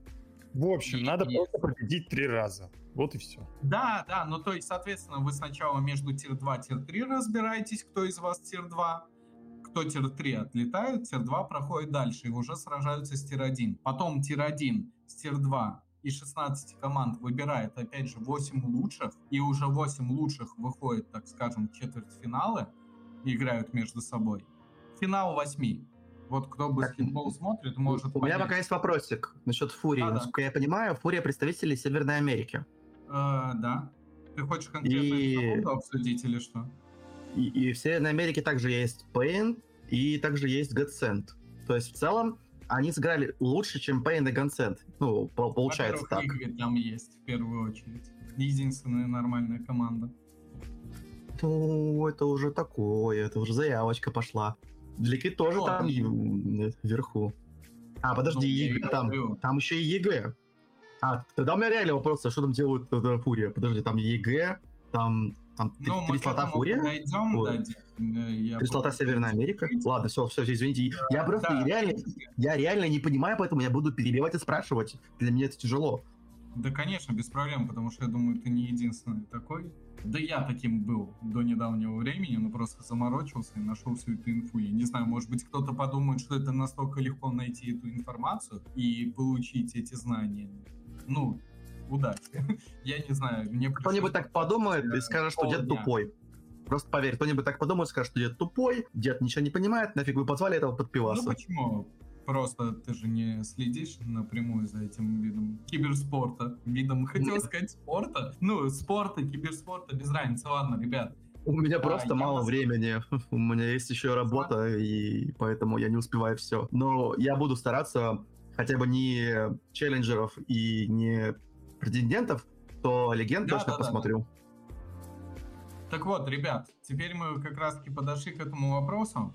C: В общем, надо
A: И-
C: просто победить три раза. Вот и все.
A: Да, да, ну то есть, соответственно, вы сначала между tier-2 tier-3 разбираетесь, кто из вас tier-2, кто tier-3 отлетает, tier-2 проходит дальше и уже сражаются с tier-1. Потом tier-1 с tier-2 и 16 команд выбирает, опять же, 8 лучших, и уже 8 лучших выходит, так скажем, в четвертьфиналы, играют между собой. Финал 8. Вот кто баскетбол смотрит, может
B: У меня
A: понять.
B: пока есть вопросик насчет Фурии.
A: Да-да.
B: Насколько я понимаю, Фурия представители Северной Америки.
A: Э, да. Ты хочешь конкретно
B: И-
A: обсудить или что?
B: И, и в Северной Америке также есть Pain и также есть Godsend. То есть в целом они сыграли лучше, чем Pain и Godsend. Ну, по- получается так.
A: Liquid там есть в первую очередь. Единственная нормальная команда.
B: Ну, это уже такое, это уже заявочка пошла. Liquid тоже
A: Ну,
B: там
A: ладно.
B: м, вверху. А, подожди,
A: Ну, EG
B: там,
A: говорю.
B: там еще и EG. А, тогда у меня реально вопрос, а что там делают FURIA? Подожди, там EG, там, там три,
A: Ну,
B: три слота FURIA?
A: подойдем,
B: Ой.
A: да, я
B: Три слота
A: просто-
B: Северная Америка? Ладно, все, все, извините. Я просто
A: Да.
B: реально, я реально не понимаю, поэтому я буду перебивать и спрашивать. Для меня это тяжело.
A: Да, конечно, без проблем, потому что я думаю, ты не единственный такой. Да я таким был до недавнего времени, но просто заморочился и нашел всю эту инфу. Я не знаю, может быть, кто-то подумает, что это настолько легко найти эту информацию и получить эти знания. Ну, удачи. Я не знаю, мне
B: Кто-нибудь так подумает и
A: э,
B: скажет, что дед тупой. Просто поверь, кто-нибудь так подумает, скажет, что дед тупой, дед ничего не понимает, нафиг вы позвали этого
A: Ну
B: подпиваса.
A: почему? Просто ты же не следишь напрямую за этим видом киберспорта. Видом, хотел сказать, спорта. Ну, спорта, киберспорта, без разницы. Ладно, ребят.
B: У меня
A: А,
B: просто мало
A: вас-
B: времени. У меня есть еще работа, и поэтому я не успеваю все. Но я буду стараться хотя бы не челленджеров и не претендентов, то легенд
A: Да,
B: точно
A: да, да,
B: посмотрю.
A: Так вот, ребят, теперь мы как раз-таки подошли к этому вопросу.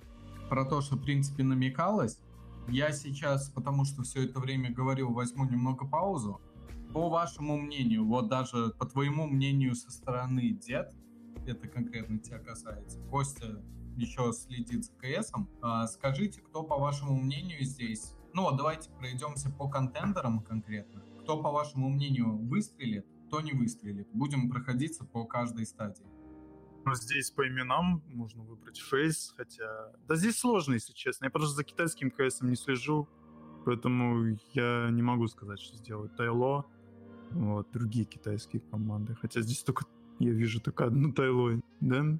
A: Про то, что, в принципе, намекалось. Я сейчас, потому что все это время говорил, возьму немного паузу. По вашему мнению, вот даже по твоему мнению со стороны дед, это конкретно тебя касается, Костя еще следит за КСом, а, скажите, кто, по вашему мнению, здесь... Ну, давайте пройдемся по контендерам конкретно. Кто, по вашему мнению, выстрелит, кто не выстрелит. Будем проходиться по каждой стадии.
C: Ну, здесь по именам можно выбрать Фейс, хотя... Да здесь сложно, если честно. Я просто за китайским КСом не слежу, поэтому я не могу сказать, что сделает Тайло. Вот, другие китайские команды. Хотя здесь только... Я вижу только одну Тайло, да?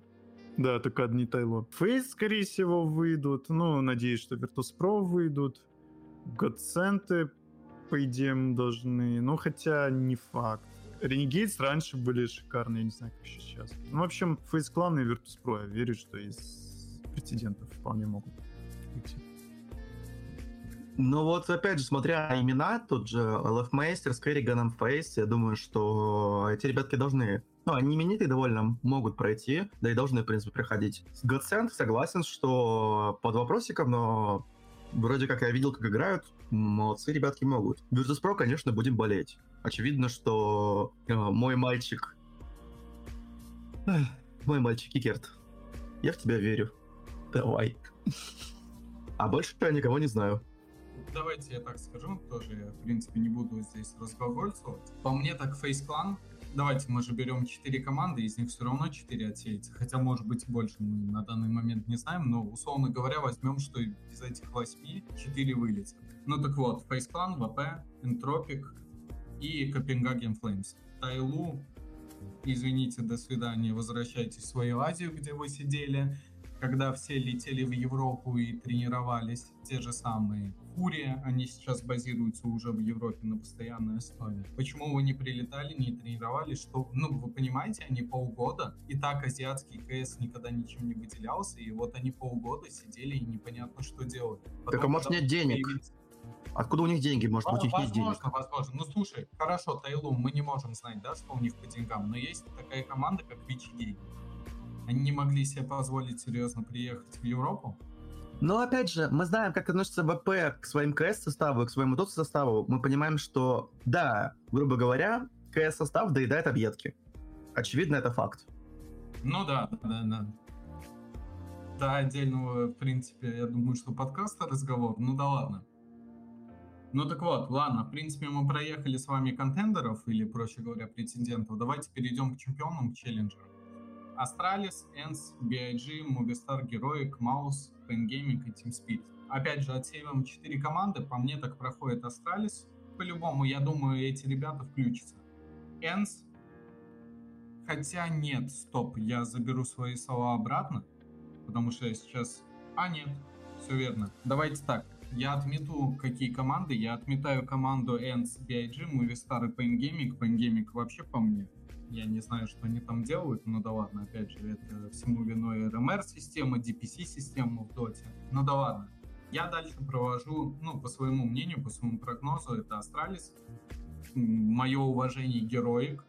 C: Да, только одни Тайло. Фейс, скорее всего, выйдут. Ну, надеюсь, что Virtus.pro выйдут. Godsенты, по идее, должны... Ну, хотя не факт. Renegades раньше были шикарные, я не знаю, как сейчас. Ну, в общем, Clan и Virtus.pro, я верю, что из прецедентов вполне могут выйти.
B: Ну вот, опять же, смотря на имена, тут же LF Meister, Kerrigan, Фейс, я думаю, что эти ребятки должны... Ну, они именитые довольно, могут пройти, да и должны, в принципе, проходить. С согласен, что под вопросиком, но вроде как я видел, как играют, молодцы ребятки могут. Virtus.pro, конечно, будем болеть. Очевидно, что э, мой мальчик... Эх, мой мальчик Икерт, я в тебя верю. Давай. А больше я никого не знаю.
A: давайте я так скажу, тоже я, в принципе, не буду здесь разглагольствовать. По мне так Face Clan давайте мы же берем 4 команды, из них все равно 4 отсеется. Хотя, может быть, больше мы на данный момент не знаем, но, условно говоря, возьмем, что из этих 8 4 вылетят. Ну так вот, Face Clan, ВП, Entropic и Копенгаген Flames. Тайлу, извините, до свидания, возвращайтесь в свою Азию, где вы сидели когда все летели в Европу и тренировались, те же самые Фурия, они сейчас базируются уже в Европе на постоянной основе. Почему вы не прилетали, не тренировались? Что, ну, вы понимаете, они полгода, и так азиатский КС никогда ничем не выделялся, и вот они полгода сидели и непонятно, что делать.
B: Потом, так а может нет денег? Появились... Откуда у них деньги? Может быть, у них
A: возможно,
B: нет денег?
A: Возможно, Ну, слушай, хорошо, Тайлу, мы не можем знать, да, что у них по деньгам, но есть такая команда, как Вичи Гейм. Они не могли себе позволить серьезно приехать в Европу.
B: Но опять же, мы знаем, как относится ВП к своим КС-составу, к своему ДОТ-составу. Мы понимаем, что, да, грубо говоря, КС-состав доедает объедки. Очевидно, это факт.
A: Ну да, да, да. Да, отдельного, в принципе, я думаю, что подкаста разговор. Ну да ладно. Ну так вот, ладно, в принципе, мы проехали с вами контендеров, или, проще говоря, претендентов. Давайте перейдем к чемпионам, к челленджерам. Astralis, ENS, BIG, Movistar Heroic, Mouse, Pengaming и TeamSpeed. Опять же, отсеиваем 4 команды, по мне так проходит Astralis. По-любому, я думаю, эти ребята включатся. ENS, хотя нет, стоп, я заберу свои слова обратно, потому что я сейчас... А, нет, все верно. Давайте так, я отмету, какие команды. Я отметаю команду ENS, BIG, Movistar и Pengaming. Pengaming вообще по мне я не знаю, что они там делают, но да ладно, опять же, это всему виной RMR-система, DPC-система в доте. Ну да ладно. Я дальше провожу, ну, по своему мнению, по своему прогнозу, это Астралис. Мое уважение Героик.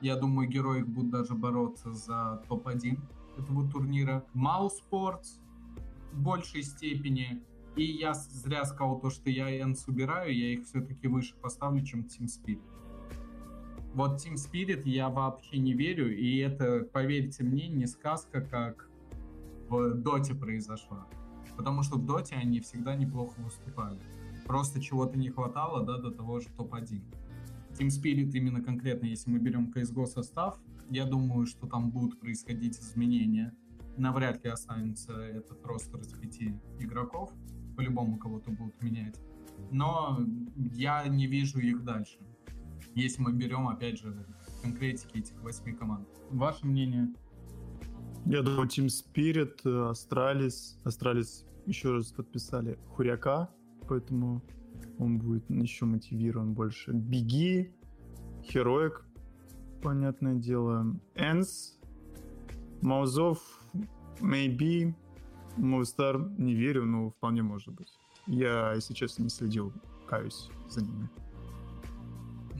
A: Я думаю, Героик будет даже бороться за топ-1 этого турнира. Маус Sports в большей степени. И я зря сказал то, что я Энс убираю, я их все-таки выше поставлю, чем Team Spirit. Вот Team Spirit я вообще не верю, и это, поверьте мне, не сказка, как в Доте произошла. Потому что в Доте они всегда неплохо выступали. Просто чего-то не хватало, да, до того же топ-1. Team Spirit именно конкретно, если мы берем CSGO состав, я думаю, что там будут происходить изменения. Навряд ли останется этот ростер из пяти игроков. По-любому кого-то будут менять. Но я не вижу их дальше если мы берем, опять же, конкретики этих восьми команд. Ваше мнение?
C: Я думаю, Team Spirit, Astralis. Astralis еще раз подписали Хуряка, поэтому он будет еще мотивирован больше. Беги, Heroic, понятное дело. Энс, Маузов, Maybe, Movistar, не верю, но вполне может быть. Я, если честно, не следил, каюсь за ними.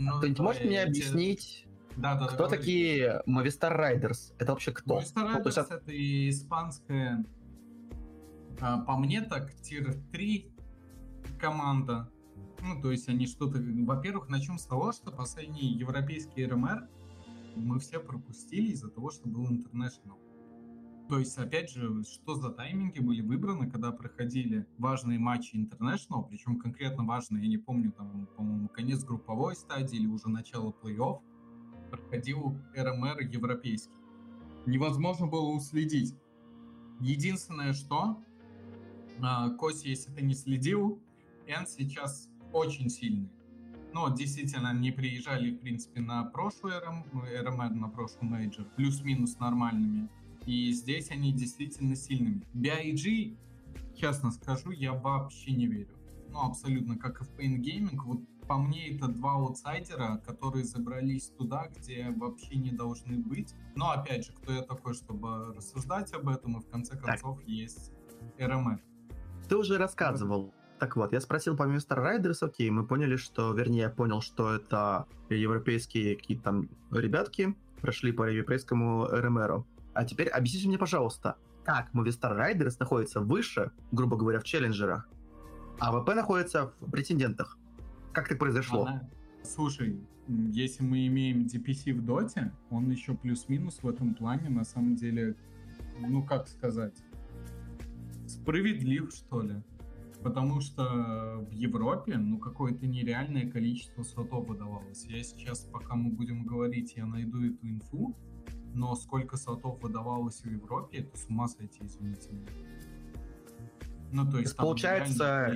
B: Ну, Кто-нибудь может мне объяснить, да, да, кто такие Movistar Riders? Это вообще кто?
A: Movistar ну, Riders ну, это испанская, а, по мне так, тир-3 команда. Ну, то есть они что-то... Во-первых, начнем с того, что последний европейский РМР мы все пропустили из-за того, что был International. То есть, опять же, что за тайминги были выбраны, когда проходили важные матчи International, причем конкретно важные, я не помню, там, по-моему, конец групповой стадии или уже начало плей-офф, проходил РМР европейский. Невозможно было уследить. Единственное, что, а, Коси, если ты не следил, ENCE сейчас очень сильный. Но действительно, они приезжали, в принципе, на прошлый РМР, на прошлый мейджор, плюс-минус нормальными. И здесь они действительно сильными. BIG, честно скажу, я вообще не верю. Ну, абсолютно, как и в paiN Gaming. Вот по мне это два аутсайдера, которые забрались туда, где вообще не должны быть. Но опять же, кто я такой, чтобы рассуждать об этом, и в конце концов так. есть RMR.
B: Ты уже рассказывал. Так вот, я спросил по Mr. Riders, окей, мы поняли, что, вернее, я понял, что это европейские какие-то там ребятки, прошли по европейскому РМРу. А теперь объясните мне, пожалуйста, как Movistar Riders находится выше, грубо говоря, в челленджерах, а ВП находится в претендентах? Как так произошло? Она...
A: Слушай, если мы имеем DPC в доте, он еще плюс-минус в этом плане, на самом деле, ну как сказать, справедлив, что ли. Потому что в Европе, ну, какое-то нереальное количество слотов выдавалось. Я сейчас, пока мы будем говорить, я найду эту инфу, но сколько слотов выдавалось в Европе, это с ума сойти, извините меня. Ну, то есть,
B: там получается,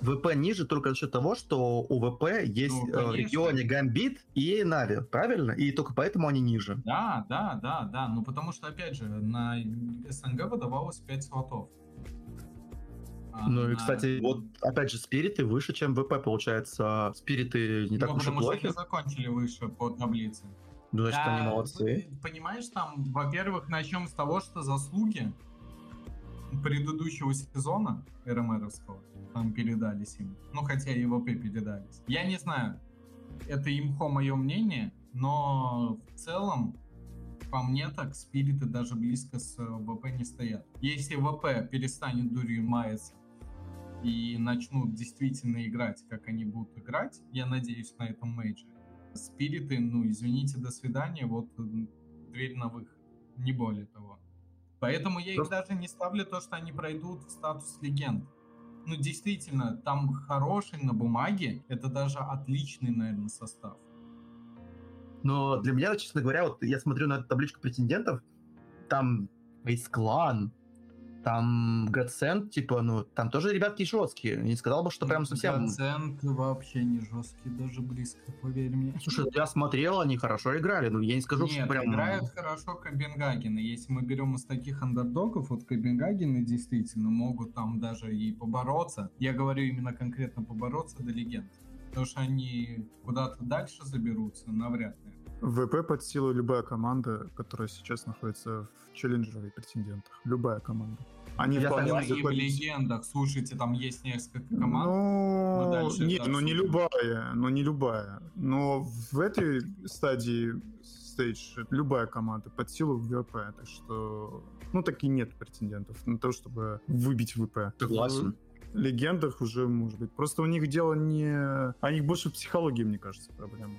B: ВП ниже только за счет того, что у ВП есть ну, э, в регионе Гамбит и Нави, правильно? И только поэтому они ниже.
A: Да, да, да, да. Ну потому что, опять же, на СНГ выдавалось 5 слотов.
B: А ну на... и, кстати, вот, опять же, спириты выше, чем ВП, получается. Спириты не так ну, уж и плохи. потому что
A: закончили выше по таблице.
B: Значит, да, они молодцы.
A: Понимаешь, там, во-первых, начнем с того, что заслуги предыдущего сезона РМРовского там передались им. Ну, хотя и ВП передались. Я не знаю, это имхо мое мнение, но в целом, по мне так, спириты даже близко с ВП не стоят. Если ВП перестанет дурью маяться и начнут действительно играть, как они будут играть, я надеюсь на этом мейджоре, спириты, ну, извините, до свидания, вот дверь на выход, не более того. Поэтому я их даже не ставлю то, что они пройдут в статус легенд ну, действительно, там хороший на бумаге, это даже отличный, наверное, состав.
B: Но для меня, честно говоря, вот я смотрю на табличку претендентов, там Face Clan, там Гацент, типа, ну, там тоже ребятки жесткие. Не сказал бы, что прям совсем...
A: Гацент вообще не жесткий, даже близко, поверь мне.
B: Слушай, я смотрел, они хорошо играли, но я не скажу,
A: Нет,
B: что прям...
A: играют хорошо Копенгагены. Если мы берем из таких андердогов, вот Копенгагены действительно могут там даже и побороться. Я говорю именно конкретно побороться до легенд. Потому что они куда-то дальше заберутся, навряд ли.
C: ВП под силу любая команда, которая сейчас находится в челленджере претендентах. Любая команда.
A: Они я вполне могут в легендах, слушайте, там есть несколько команд.
C: Ну, нет, ну не любая, ну не любая. Но в этой стадии стейдж любая команда под силу в ВП, так что, ну, таки нет претендентов на то, чтобы выбить ВП.
B: Согласен.
C: Легендах уже может быть. Просто у них дело не... А у них больше в психологии, мне кажется, проблема.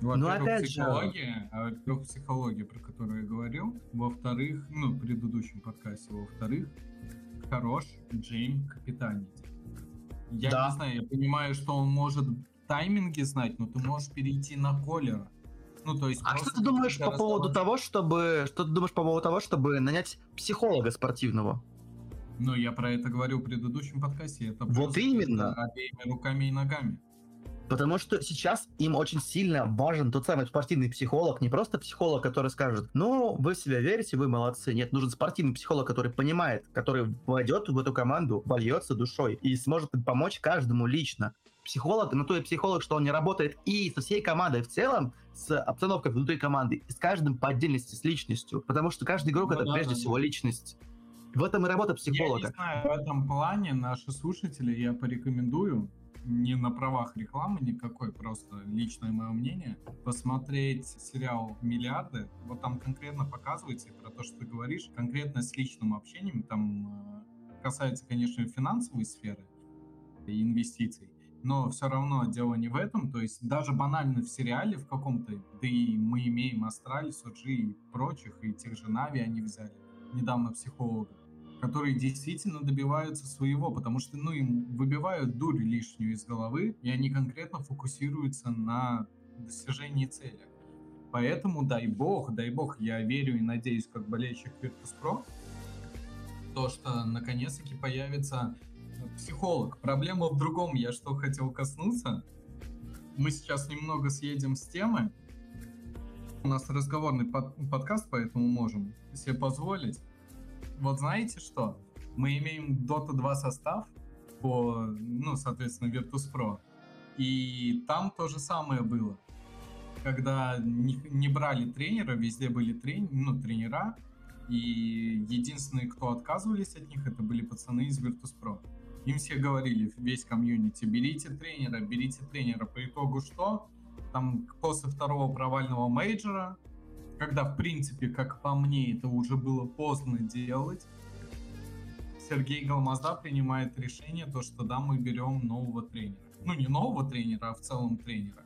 A: Ну, опять психология, же... а во-первых, психология, про которую я говорил. Во-вторых, ну, в предыдущем подкасте. Во-вторых, хорош Джейм капитанить. Я да. не знаю, я понимаю, что он может тайминги знать, но ты можешь перейти на колера.
B: Ну, то есть а что ты думаешь по поводу того, чтобы... Что ты думаешь по поводу того, чтобы нанять психолога спортивного?
A: Ну, я про это говорил в предыдущем подкасте. Это
B: вот именно.
A: Обеими руками и ногами.
B: Потому что сейчас им очень сильно важен тот самый спортивный психолог, не просто психолог, который скажет, ну, вы в себя верите, вы молодцы. Нет, нужен спортивный психолог, который понимает, который войдет в эту команду, вольется душой и сможет помочь каждому лично. Психолог, но то и психолог, что он не работает и со всей командой в целом, с обстановкой внутри команды, и с каждым по отдельности, с личностью. Потому что каждый игрок ну, это да, прежде да. всего личность. В этом и работа психолога. Я
A: не знаю, в этом плане наши слушатели я порекомендую не на правах рекламы никакой, просто личное мое мнение, посмотреть сериал «Миллиарды». Вот там конкретно показывается про то, что ты говоришь, конкретно с личным общением, там э, касается, конечно, финансовой сферы и инвестиций, но все равно дело не в этом, то есть даже банально в сериале в каком-то, да и мы имеем Астраль, Суджи и прочих, и тех же Нави они взяли, недавно психолога, которые действительно добиваются своего, потому что, ну, им выбивают дурь лишнюю из головы, и они конкретно фокусируются на достижении цели. Поэтому, дай бог, дай бог, я верю и надеюсь, как болельщик Virtus.pro, то, что наконец-таки появится психолог. Проблема в другом, я что хотел коснуться. Мы сейчас немного съедем с темы. У нас разговорный под подкаст, поэтому можем себе позволить вот знаете что? Мы имеем Dota 2 состав по, ну, соответственно, Virtus.pro. И там то же самое было. Когда не, не брали тренера, везде были трени, ну, тренера, и единственные, кто отказывались от них, это были пацаны из Virtus.pro. Им все говорили, весь комьюнити, берите тренера, берите тренера. По итогу что? Там после второго провального мейджора когда, в принципе, как по мне, это уже было поздно делать, Сергей Галмазда принимает решение, то, что да, мы берем нового тренера. Ну, не нового тренера, а в целом тренера.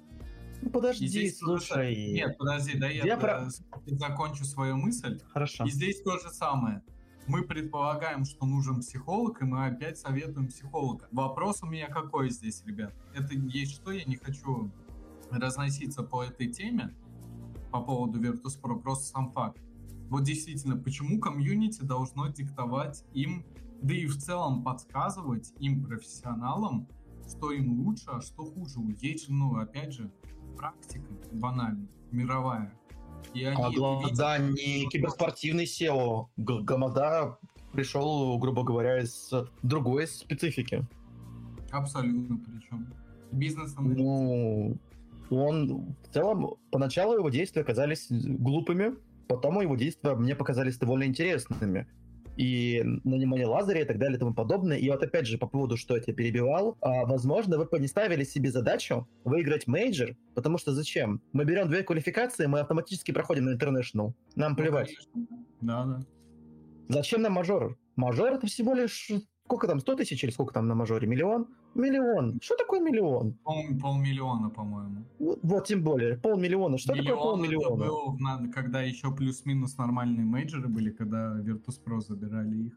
B: Ну, подожди, здесь слушай.
A: Тоже... Нет, подожди, да я, я про... закончу свою мысль.
B: Хорошо.
A: И здесь то же самое. мы предполагаем, что нужен психолог, и мы опять советуем психолога. Вопрос у меня какой здесь, ребят? Это есть что, я не хочу разноситься по этой теме, по поводу Virtus.pro, просто сам факт. Вот действительно, почему комьюнити должно диктовать им, да и в целом подсказывать им, профессионалам, что им лучше, а что хуже. Есть же, ну, опять же, практика банальная, мировая.
B: И они а Гламада видят, не киберспортивный SEO. Гламада пришел, грубо говоря, из другой специфики.
A: Абсолютно причем. Бизнесом.
B: Ну, он в целом, поначалу его действия казались глупыми, потом его действия мне показались довольно интересными и нанимание Лазаря и так далее и тому подобное. И вот опять же по поводу, что я тебя перебивал, а, возможно, вы не ставили себе задачу выиграть мейджор, потому что зачем? Мы берем две квалификации, мы автоматически проходим на International. Нам ну, плевать.
A: Да, да.
B: Зачем нам мажор? Мажор это всего лишь сколько там, 100 тысяч или сколько там на мажоре? Миллион? Миллион. Что такое миллион?
A: Пол, полмиллиона, по-моему.
B: Вот, вот тем более. Полмиллиона. Что Миллион такое полмиллиона? Это
A: был, когда еще плюс-минус нормальные мейджоры были, когда Virtus.pro забирали их.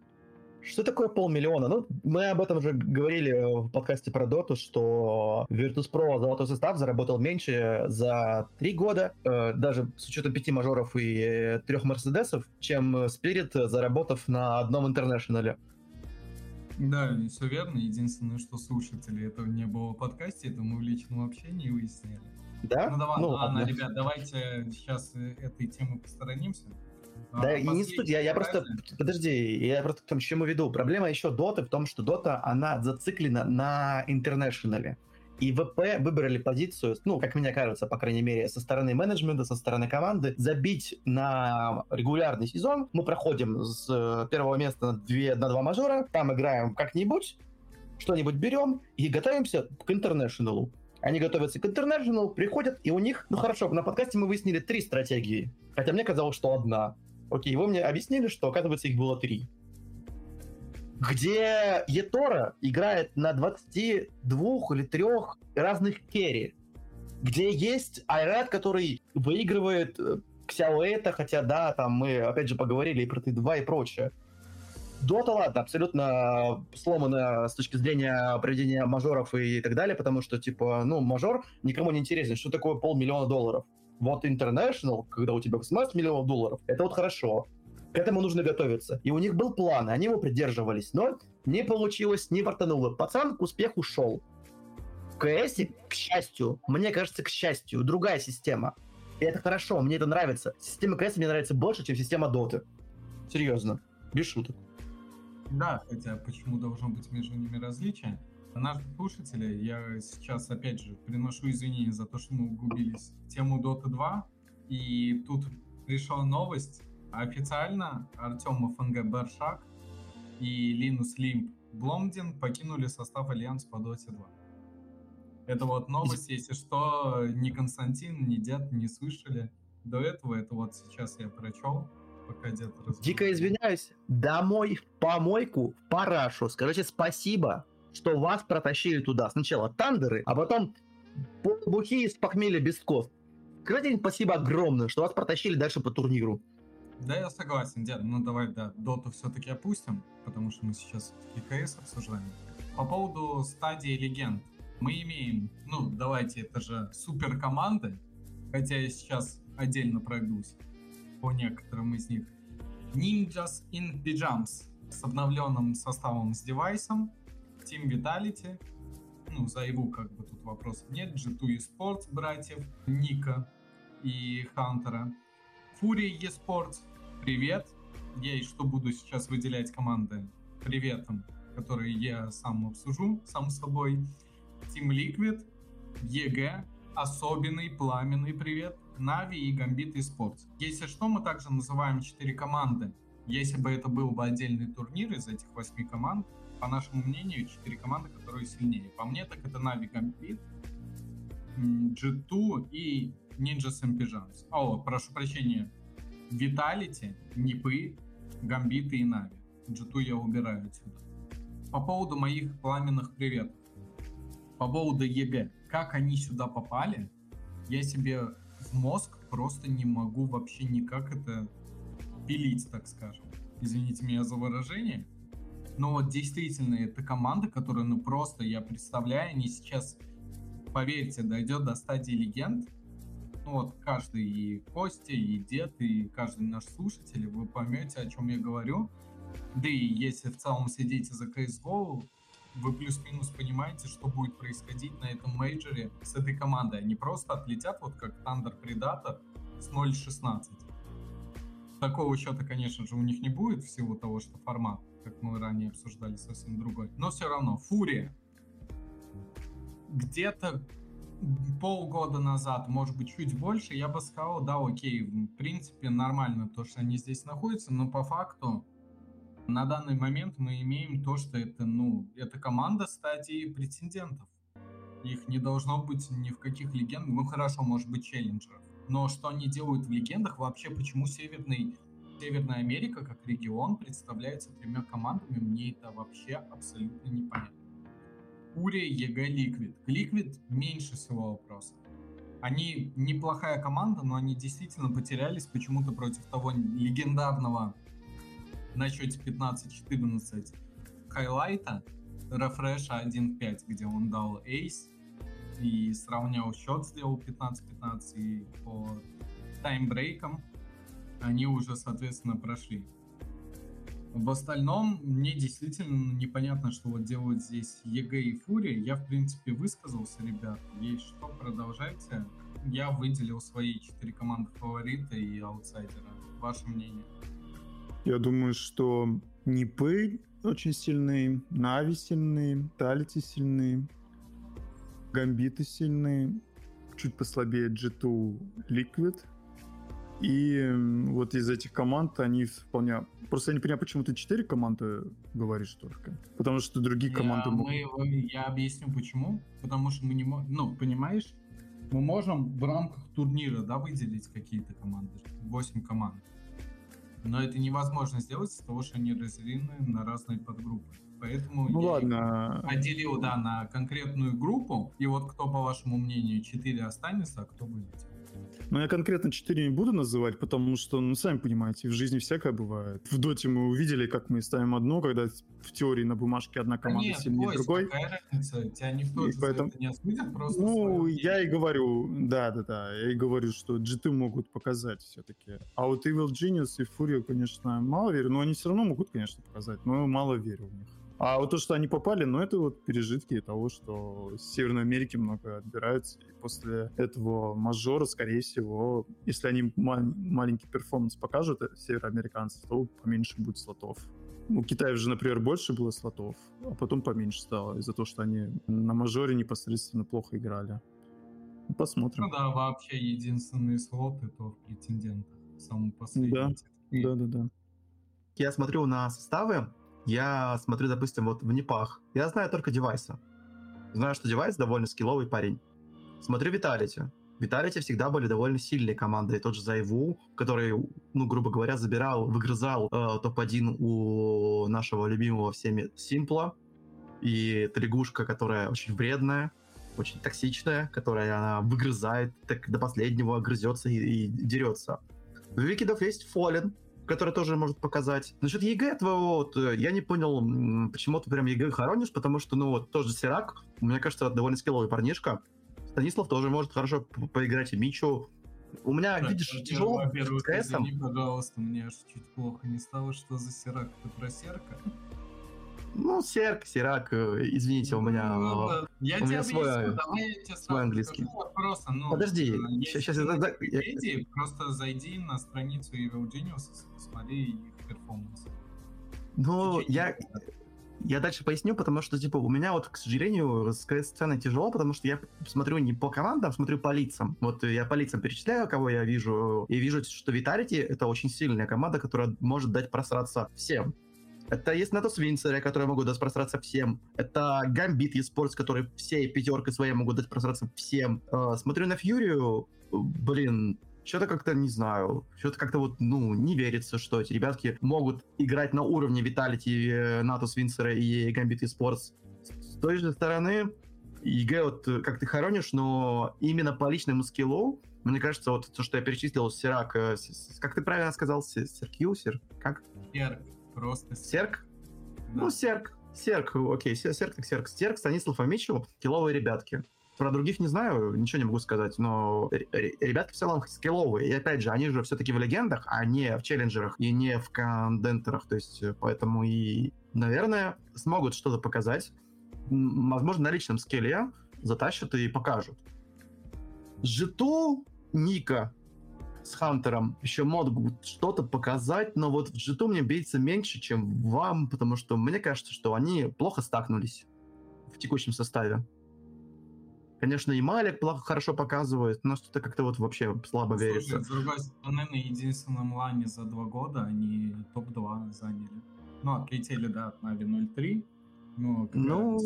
B: Что такое полмиллиона? Ну, мы об этом же говорили в подкасте про Доту, что Virtus.pro золотой состав заработал меньше за три года, э, даже с учетом пяти мажоров и э, трех Мерседесов, чем Spirit, заработав на одном интернешнале.
A: Да, все верно. Единственное, что слушатели этого не было в подкасте, это мы в личном общении выяснили.
B: Да?
A: Ну давай, ну, ладно, ладно, ребят, давайте сейчас э, этой темы посторонимся.
B: Да, а, не суть, я, я просто, подожди, я просто к тому, чему веду. Проблема еще Доты в том, что Дота, она зациклена на интернешнале. И ВП выбрали позицию, ну, как мне кажется, по крайней мере, со стороны менеджмента, со стороны команды, забить на регулярный сезон. Мы проходим с э, первого места на, две, на два мажора, там играем как-нибудь, что-нибудь берем и готовимся к интернешналу. Они готовятся к интернешналу, приходят, и у них, ну хорошо, на подкасте мы выяснили три стратегии. Хотя мне казалось, что одна. Окей, вы мне объяснили, что, оказывается, их было три где Етора играет на 22 или 3 разных керри, где есть Айрат, который выигрывает э, Ксяуэта, хотя да, там мы опять же поговорили и про Т2 и прочее. Дота, ладно, абсолютно сломанная с точки зрения проведения мажоров и так далее, потому что, типа, ну, мажор никому не интересен. Что такое полмиллиона долларов? Вот International, когда у тебя 18 миллионов долларов, это вот хорошо. К этому нужно готовиться. И у них был план, они его придерживались. Но не получилось, не портануло. Пацан к успеху шел. В КС, к счастью, мне кажется, к счастью, другая система. И это хорошо, мне это нравится. Система КС мне нравится больше, чем система Доты. Серьезно, без шуток.
A: Да, хотя почему должно быть между ними различие? Наши слушатели, я сейчас опять же приношу извинения за то, что мы углубились в тему Dota 2, и тут пришла новость, Официально Артем fng Баршак и Линус Limmp Бломдин покинули состав Альянс по Доте 2. Это вот новость, если что, ни Константин, ни Дед не слышали до этого. Это вот сейчас я прочел, пока Дед
B: разбирал. Дико извиняюсь. Домой в помойку, в парашу. Скажите спасибо, что вас протащили туда. Сначала тандеры, а потом бухи из похмелья без ков. Скажите спасибо огромное, что вас протащили дальше по турниру.
A: Да, я согласен, дед. Ну давай, да, доту все-таки опустим, потому что мы сейчас КС обсуждаем. По поводу стадии легенд. Мы имеем, ну давайте, это же супер команды, хотя я сейчас отдельно пройдусь по некоторым из них. Ninjas in Pyjams с обновленным составом с девайсом, Team Vitality, ну, за его как бы тут вопросов нет, G2 Esports братьев, Ника и Хантера, Fury Esports, привет. И что буду сейчас выделять команды приветом, которые я сам обсужу, сам собой. Team Liquid, EG, особенный пламенный привет, Na'Vi и Gambit Esports. Если что, мы также называем четыре команды. Если бы это был бы отдельный турнир из этих восьми команд, по нашему мнению, четыре команды, которые сильнее. По мне, так это Na'Vi, Gambit, G2 и Ninjas in Pyjamas. О, прошу прощения, Vitality, NIP ы, Gambit ы и Na'Vi. G2 я убираю отсюда. По поводу моих пламенных приветов. По поводу EG. Как они сюда попали, я себе в мозг просто не могу вообще никак это впилить, так скажем. Извините меня за выражение. Но вот действительно, это команда, которая, ну просто, я представляю, они сейчас, поверьте, дойдет до стадии легенд. Ну вот каждый и Костя, и Дед, и каждый наш слушатель, вы поймете, о чем я говорю. Да и если в целом следите за CSGO, вы плюс-минус понимаете, что будет происходить на этом мейджоре с этой командой. Они просто отлетят, вот как Thunder Predator с 0.16. Такого счета, конечно же, у них не будет, всего того, что формат, как мы ранее обсуждали, совсем другой. Но все равно, Фурия. Где-то полгода назад, может быть, чуть больше, я бы сказал, да, окей, в принципе, нормально то, что они здесь находятся, но по факту на данный момент мы имеем то, что это, ну, это команда стадии претендентов. Их не должно быть ни в каких легендах. Ну, хорошо, может быть, челленджеров. Но что они делают в легендах, вообще почему Северный, Северная Америка как регион представляется тремя командами, мне это вообще абсолютно непонятно. FURIA, EG, Liquid. Liquid меньше всего вопросов. Они неплохая команда, но они действительно потерялись почему-то против того легендарного на счете 15-14 хайлайта, рефреша 1.5, где он дал эйс и сравнял счет, сделал 15-15, и по таймбрейкам они уже, соответственно, прошли. В остальном, мне действительно непонятно, что вот делают здесь EG и FURIA. Я, в принципе, высказался, ребят. Есть что, продолжайте. Я выделил свои четыре команды фаворита и аутсайдера. Ваше мнение?
C: Я думаю, что Нипы очень сильные, Нави сильные, Талити сильные, Гамбиты сильные, чуть послабее G2 Liquid. И вот из этих команд они вполне... Просто я не понимаю, почему ты четыре команды говоришь только. Потому что другие я, команды...
A: Мы, я объясню почему. Потому что мы не можем... Ну, понимаешь, мы можем в рамках турнира, да, выделить какие-то команды. Восемь команд. Но это невозможно сделать из-за того, что они разделены на разные подгруппы. Поэтому
C: ну, я ладно.
A: поделил, да, на конкретную группу. И вот кто, по вашему мнению, 4 останется, а кто вылетит.
C: Ну, я конкретно 4 не буду называть, потому что, ну, сами понимаете, в жизни всякое бывает. В доте мы увидели, как мы ставим одно, когда в теории на бумажке одна команда да нет, сильнее Кость, другой.
A: какая разница? Тебя никто и поэтому... не осудит, просто...
C: Ну, я и говорю, да-да-да, я и говорю, что GT могут показать все-таки. А вот Evil Genius и Fury, конечно, мало верю, но они все равно могут, конечно, показать, но мало верю в них. А вот то, что они попали, ну, это вот пережитки того, что с Северной Америки много отбирается. И после этого мажора, скорее всего, если они мал- маленький перформанс покажут, э, североамериканцы, то поменьше будет слотов. У Китая же, например, больше было слотов, а потом поменьше стало из-за того, что они на мажоре непосредственно плохо играли. Ну, посмотрим.
A: Ну да, вообще единственный слот это в претендентах. Самый последний.
C: Да, да, да, да.
B: Я смотрю на составы, я смотрю, допустим, вот в Непах. Я знаю только девайса. Знаю, что девайс довольно скилловый парень. Смотрю Виталити. Виталити всегда были довольно сильные команды. тот же Зайву, который, ну, грубо говоря, забирал, выгрызал э, топ-1 у нашего любимого всеми Симпла. И Тригушка, которая очень вредная, очень токсичная, которая она выгрызает, так до последнего грызется и, и дерется. У Викидов есть Фолен, который тоже может показать. Насчет ЕГЭ твоего, вот, э, я не понял, почему ты прям ЕГЭ хоронишь, потому что, ну, вот, тоже Сирак, мне кажется, довольно скилловый парнишка. Станислав тоже может хорошо поиграть и Мичу. У меня, да, видишь, тяжело
A: с КСом. Извини, пожалуйста, мне аж чуть плохо не стало, что за Сирак, ты про Серка?
B: Ну, Серк, Сирак, э, извините, у меня... Ну,
A: да. Я у меня свой, давай я тебе свой
B: английский.
A: Просто, ну,
B: Подожди,
A: сейчас, сейчас я, я... Просто зайди на страницу Evil Genius и смотри их перформанс.
B: Ну, я... Я дальше поясню, потому что, типа, у меня вот, к сожалению, с сценой тяжело, потому что я смотрю не по командам, смотрю по лицам. Вот я по лицам перечисляю, кого я вижу, и вижу, что Виталити — это очень сильная команда, которая может дать просраться всем. Это есть Натус Винцеры, которые могут дать просраться всем. Это Гамбит eSports, которые всей пятеркой своей могут дать просраться всем. Э, смотрю на Фьюрию, блин, что-то как-то, не знаю, что-то как-то вот, ну, не верится, что эти ребятки могут играть на уровне Виталити, Натус Винцера и Гамбит eSports. С той же стороны, ЕГЭ, вот как ты хоронишь, но именно по личному скиллу Мне кажется, вот то, что я перечислил, Сирак, э, как ты правильно сказал, Серкью, Сер, как?
A: Серк, просто
B: Серк? Да. Ну, Серк, Серк, окей, Серк так Серк. Серк, Станислав Амичев, киловые ребятки. Про других не знаю, ничего не могу сказать, но ребятки в целом скилловые. И опять же, они же все-таки в легендах, а не в челленджерах и не в кондентерах. То есть, э, поэтому и, наверное, смогут что-то показать. Возможно, на личном скилле затащат и покажут. Житу Ника с Хантером еще могут что-то показать, но вот в Житу мне бейся меньше, чем вам, потому что мне кажется, что они плохо стакнулись в текущем составе. Конечно, и Малик плохо, хорошо показывает, но что-то как-то вот вообще слабо
A: Слушай,
B: верится.
A: с другой стороны, на единственном лане за два года они топ-2 заняли. Ну, отлетели, да, от Нави 0-3, ну,
B: ну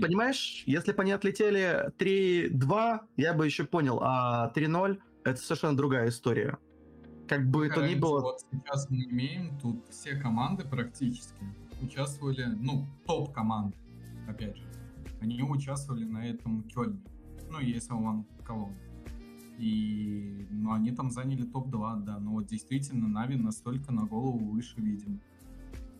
B: понимаешь, если бы они отлетели 3-2, я бы еще понял, а 3-0 это совершенно другая история. Как бы это ни было...
A: Вот сейчас мы имеем тут все команды практически участвовали, ну, топ-команды, опять же. Они участвовали на этом Кёльне. Ну, если он кого. И, ну, они там заняли топ-2, да. Но вот действительно Нави настолько на голову выше, видим.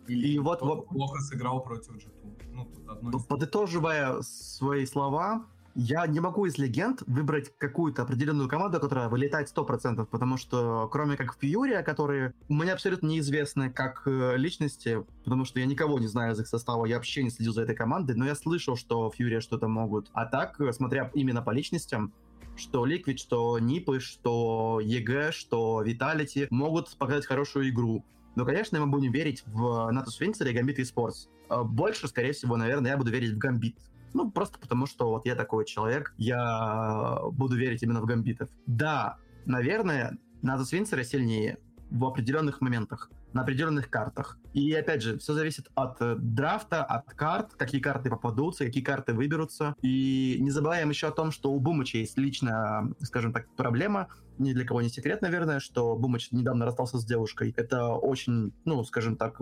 B: Или и вот, вот
A: плохо сыграл против g Ну, тут одно из...
B: Подытоживая свои слова, я не могу из легенд выбрать какую-то определенную команду, которая вылетает 100%, потому что кроме как FURIA, которые мне абсолютно неизвестны как э, личности, потому что я никого не знаю из их состава, я вообще не следил за этой командой, но я слышал, что FURIA что-то могут. А так, э, смотря именно по личностям, что Liquid, что Нипы, что EG, что Vitality могут показать хорошую игру. Но, конечно, мы будем верить в Natus Winter и Gambit Esports. А больше, скорее всего, наверное, я буду верить в Gambit. Ну, просто потому что вот я такой человек, я буду верить именно в гамбитов. Да, наверное, Natus Winter сильнее в определенных моментах, на определенных картах. И опять же, все зависит от э, драфта, от карт, какие карты попадутся, какие карты выберутся. И не забываем еще о том, что у Бумыча есть личная, скажем так, проблема ни для кого не секрет, наверное, что Бумыч недавно расстался с девушкой. Это очень, ну, скажем так,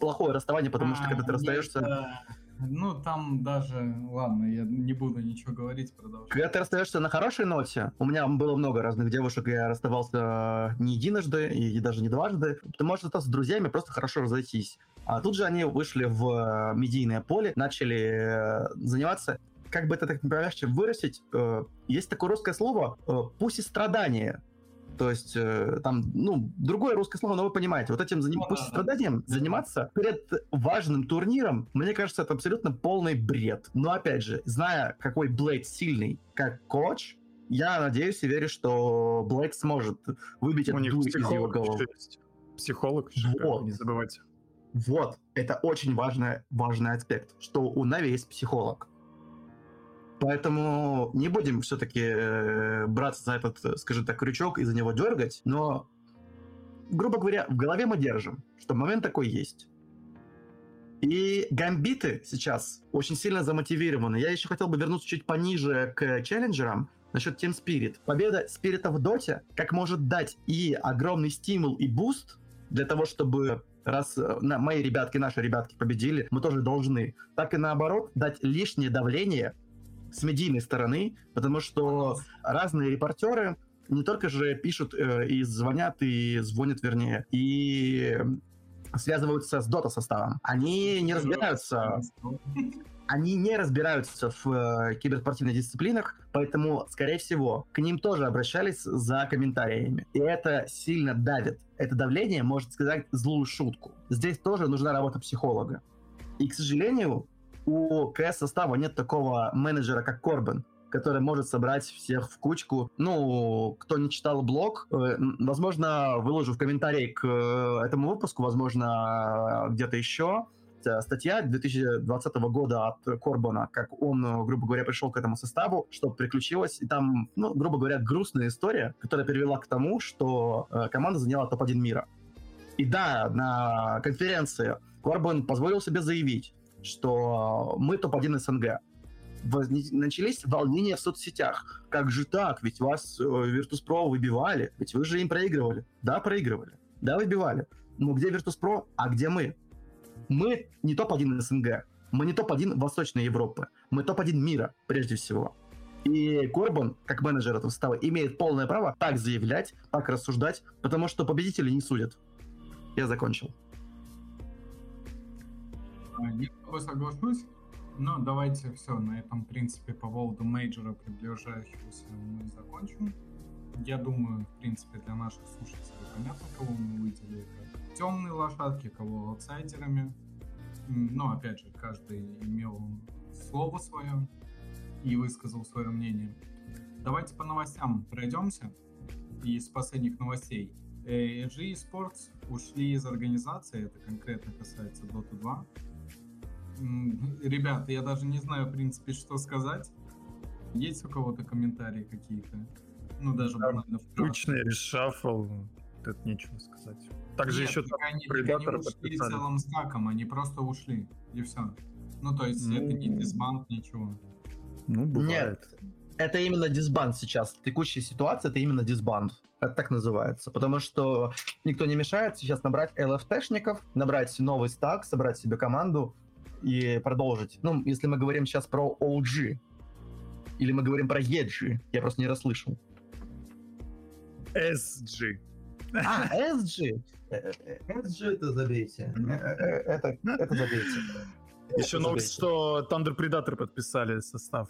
B: плохое расставание, потому а, что когда ты расстаешься... Это...
A: Ну, там даже, ладно, я не буду ничего говорить, продолжай.
B: Когда ты расстаешься на хорошей ноте, у меня было много разных девушек, я расставался не единожды и даже не дважды, ты можешь остаться с друзьями, просто хорошо разойтись. А тут же они вышли в медийное поле, начали э, заниматься как бы это так неправильно вырастить, э, есть такое русское слово э, «пусть и страдание». То есть э, там, ну, другое русское слово, но вы понимаете, вот этим заним... ну, пусть да, страданием да. заниматься перед важным турниром, мне кажется, это абсолютно полный бред. Но опять же, зная, какой Блейд сильный как коч, я надеюсь и верю, что Блейд сможет выбить эту дурь из его головы.
C: Психолог, вот. не забывайте.
B: Вот, это очень важный, важный аспект, что у Нави есть психолог. Поэтому не будем все-таки э, браться за этот, скажем так, крючок и за него дергать, но, грубо говоря, в голове мы держим, что момент такой есть. И гамбиты сейчас очень сильно замотивированы. Я еще хотел бы вернуться чуть пониже к челленджерам насчет Team Spirit. Победа Спирита в доте как может дать и огромный стимул, и буст для того, чтобы раз э, на, мои ребятки, наши ребятки победили, мы тоже должны, так и наоборот, дать лишнее давление с медийной стороны, потому что разные репортеры не только же пишут э, и звонят, и звонят, вернее, и связываются с дота-составом. Они не разбираются... Они не разбираются в э, киберспортивных дисциплинах, поэтому, скорее всего, к ним тоже обращались за комментариями. И это сильно давит. Это давление может сказать злую шутку. Здесь тоже нужна работа психолога. И, к сожалению, у КС состава нет такого менеджера, как Корбен, который может собрать всех в кучку. Ну, кто не читал блог, э, возможно, выложу в комментарии к э, этому выпуску, возможно, где-то еще. Статья 2020 года от Корбана, как он, грубо говоря, пришел к этому составу, что приключилось. И там, ну, грубо говоря, грустная история, которая привела к тому, что э, команда заняла топ-1 мира. И да, на конференции Корбан позволил себе заявить, что мы топ-1 СНГ. Начались волнения в соцсетях. Как же так? Ведь вас э, Virtus.pro выбивали. Ведь вы же им проигрывали. Да, проигрывали. Да, выбивали. Но где Virtus.pro, а где мы? Мы не топ-1 СНГ. Мы не топ-1 Восточной Европы. Мы топ-1 мира, прежде всего. И Корбан, как менеджер этого состава, имеет полное право так заявлять, так рассуждать, потому что победители не судят. Я закончил.
A: А, Я соглашусь. Но давайте все, на этом, в принципе, по поводу мейджора приближающегося мы закончим. Я думаю, в принципе, для наших слушателей понятно, кого мы выделили как темные лошадки, кого аутсайдерами. Но, опять же, каждый имел слово свое и высказал свое мнение. Давайте по новостям пройдемся. Из последних новостей. Э, G Sports ушли из организации, это конкретно касается Dota 2. Ребята, я даже не знаю, в принципе, что сказать. Есть у кого-то комментарии какие-то? Ну, даже
C: Да,
A: банально.
C: Обычный решафл, тут нечего сказать. Также
A: Нет,
C: еще
A: так они, они ушли
C: подписали.
A: целым стаком, они просто ушли, и все. Ну, то есть,
C: Ну.
A: это не дисбанд, ничего.
C: Ну, бывает.
B: Это именно дисбанд сейчас. Текущая ситуация это именно дисбанд. Это так называется. Потому что никто не мешает сейчас набрать ЛФТшников, набрать новый стак, собрать себе команду и продолжить. Ну, если мы говорим сейчас про OG, или мы говорим про EG, я просто не расслышал.
C: SG.
B: А, SG? Э, э, SG это забейте. Э, э, Это, это забейте.
C: Еще новость, что Thunder Predator подписали состав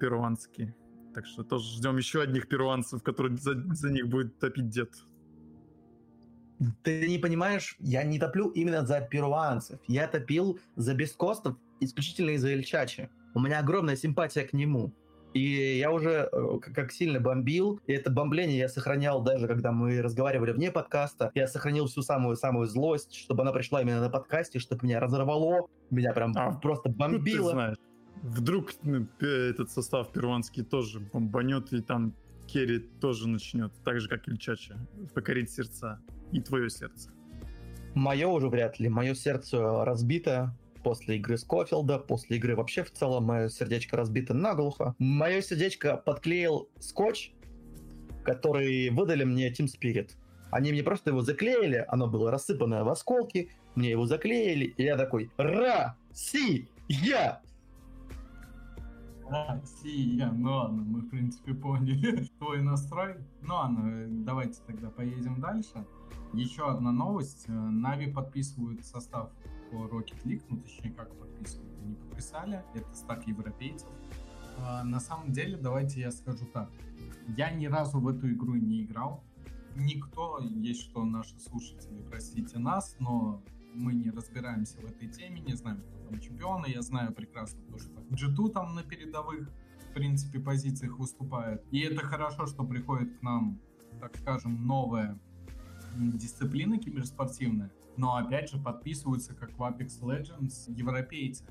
C: перуанский. Так что тоже ждем еще одних перуанцев, которые за, за них будет топить дед.
B: Ты не понимаешь, я не топлю именно за перуанцев. Я топил за бескостов исключительно из-за Ильчачи. У меня огромная симпатия к нему. И я уже э, как сильно бомбил, и это бомбление я сохранял даже, когда мы разговаривали вне подкаста. Я сохранил всю самую-самую злость, чтобы она пришла именно на подкасте, чтобы меня разорвало, меня прям
C: А,
B: просто
C: Ну, ты
B: бомбило.
C: знаешь, вдруг ну, пе- этот состав перуанский тоже бомбанет, и там Керри тоже начнет, так же, как Ильчача, покорить сердца. И твое сердце.
B: Мое уже вряд ли. Мое сердце разбито после игры Скофилда, после игры вообще в целом мое сердечко разбито наглухо. Мое сердечко подклеил скотч, который выдали мне Team Spirit. Они мне просто его заклеили, оно было рассыпанное в осколки, мне его заклеили, и я такой Ра-Си-Я!
A: Россия, ну ладно, мы в принципе поняли твой настрой. Ну ладно, э, давайте тогда поедем дальше. Еще одна новость. Э, Нави подписывают состав по Rocket League, ну точнее как подписывают, они подписали. Это стак европейцев. А, На самом деле, давайте я скажу так. Я ни разу в эту игру не играл. Никто, есть что наши слушатели, простите нас, но мы не разбираемся в этой теме, не знаем, кто там чемпионы. Я знаю прекрасно то, что G2 там на передовых, в принципе, позициях выступает. И это хорошо, что приходит к нам, так скажем, новая дисциплина киберспортивная. Но опять же подписываются, как в Apex Legends, европейцы.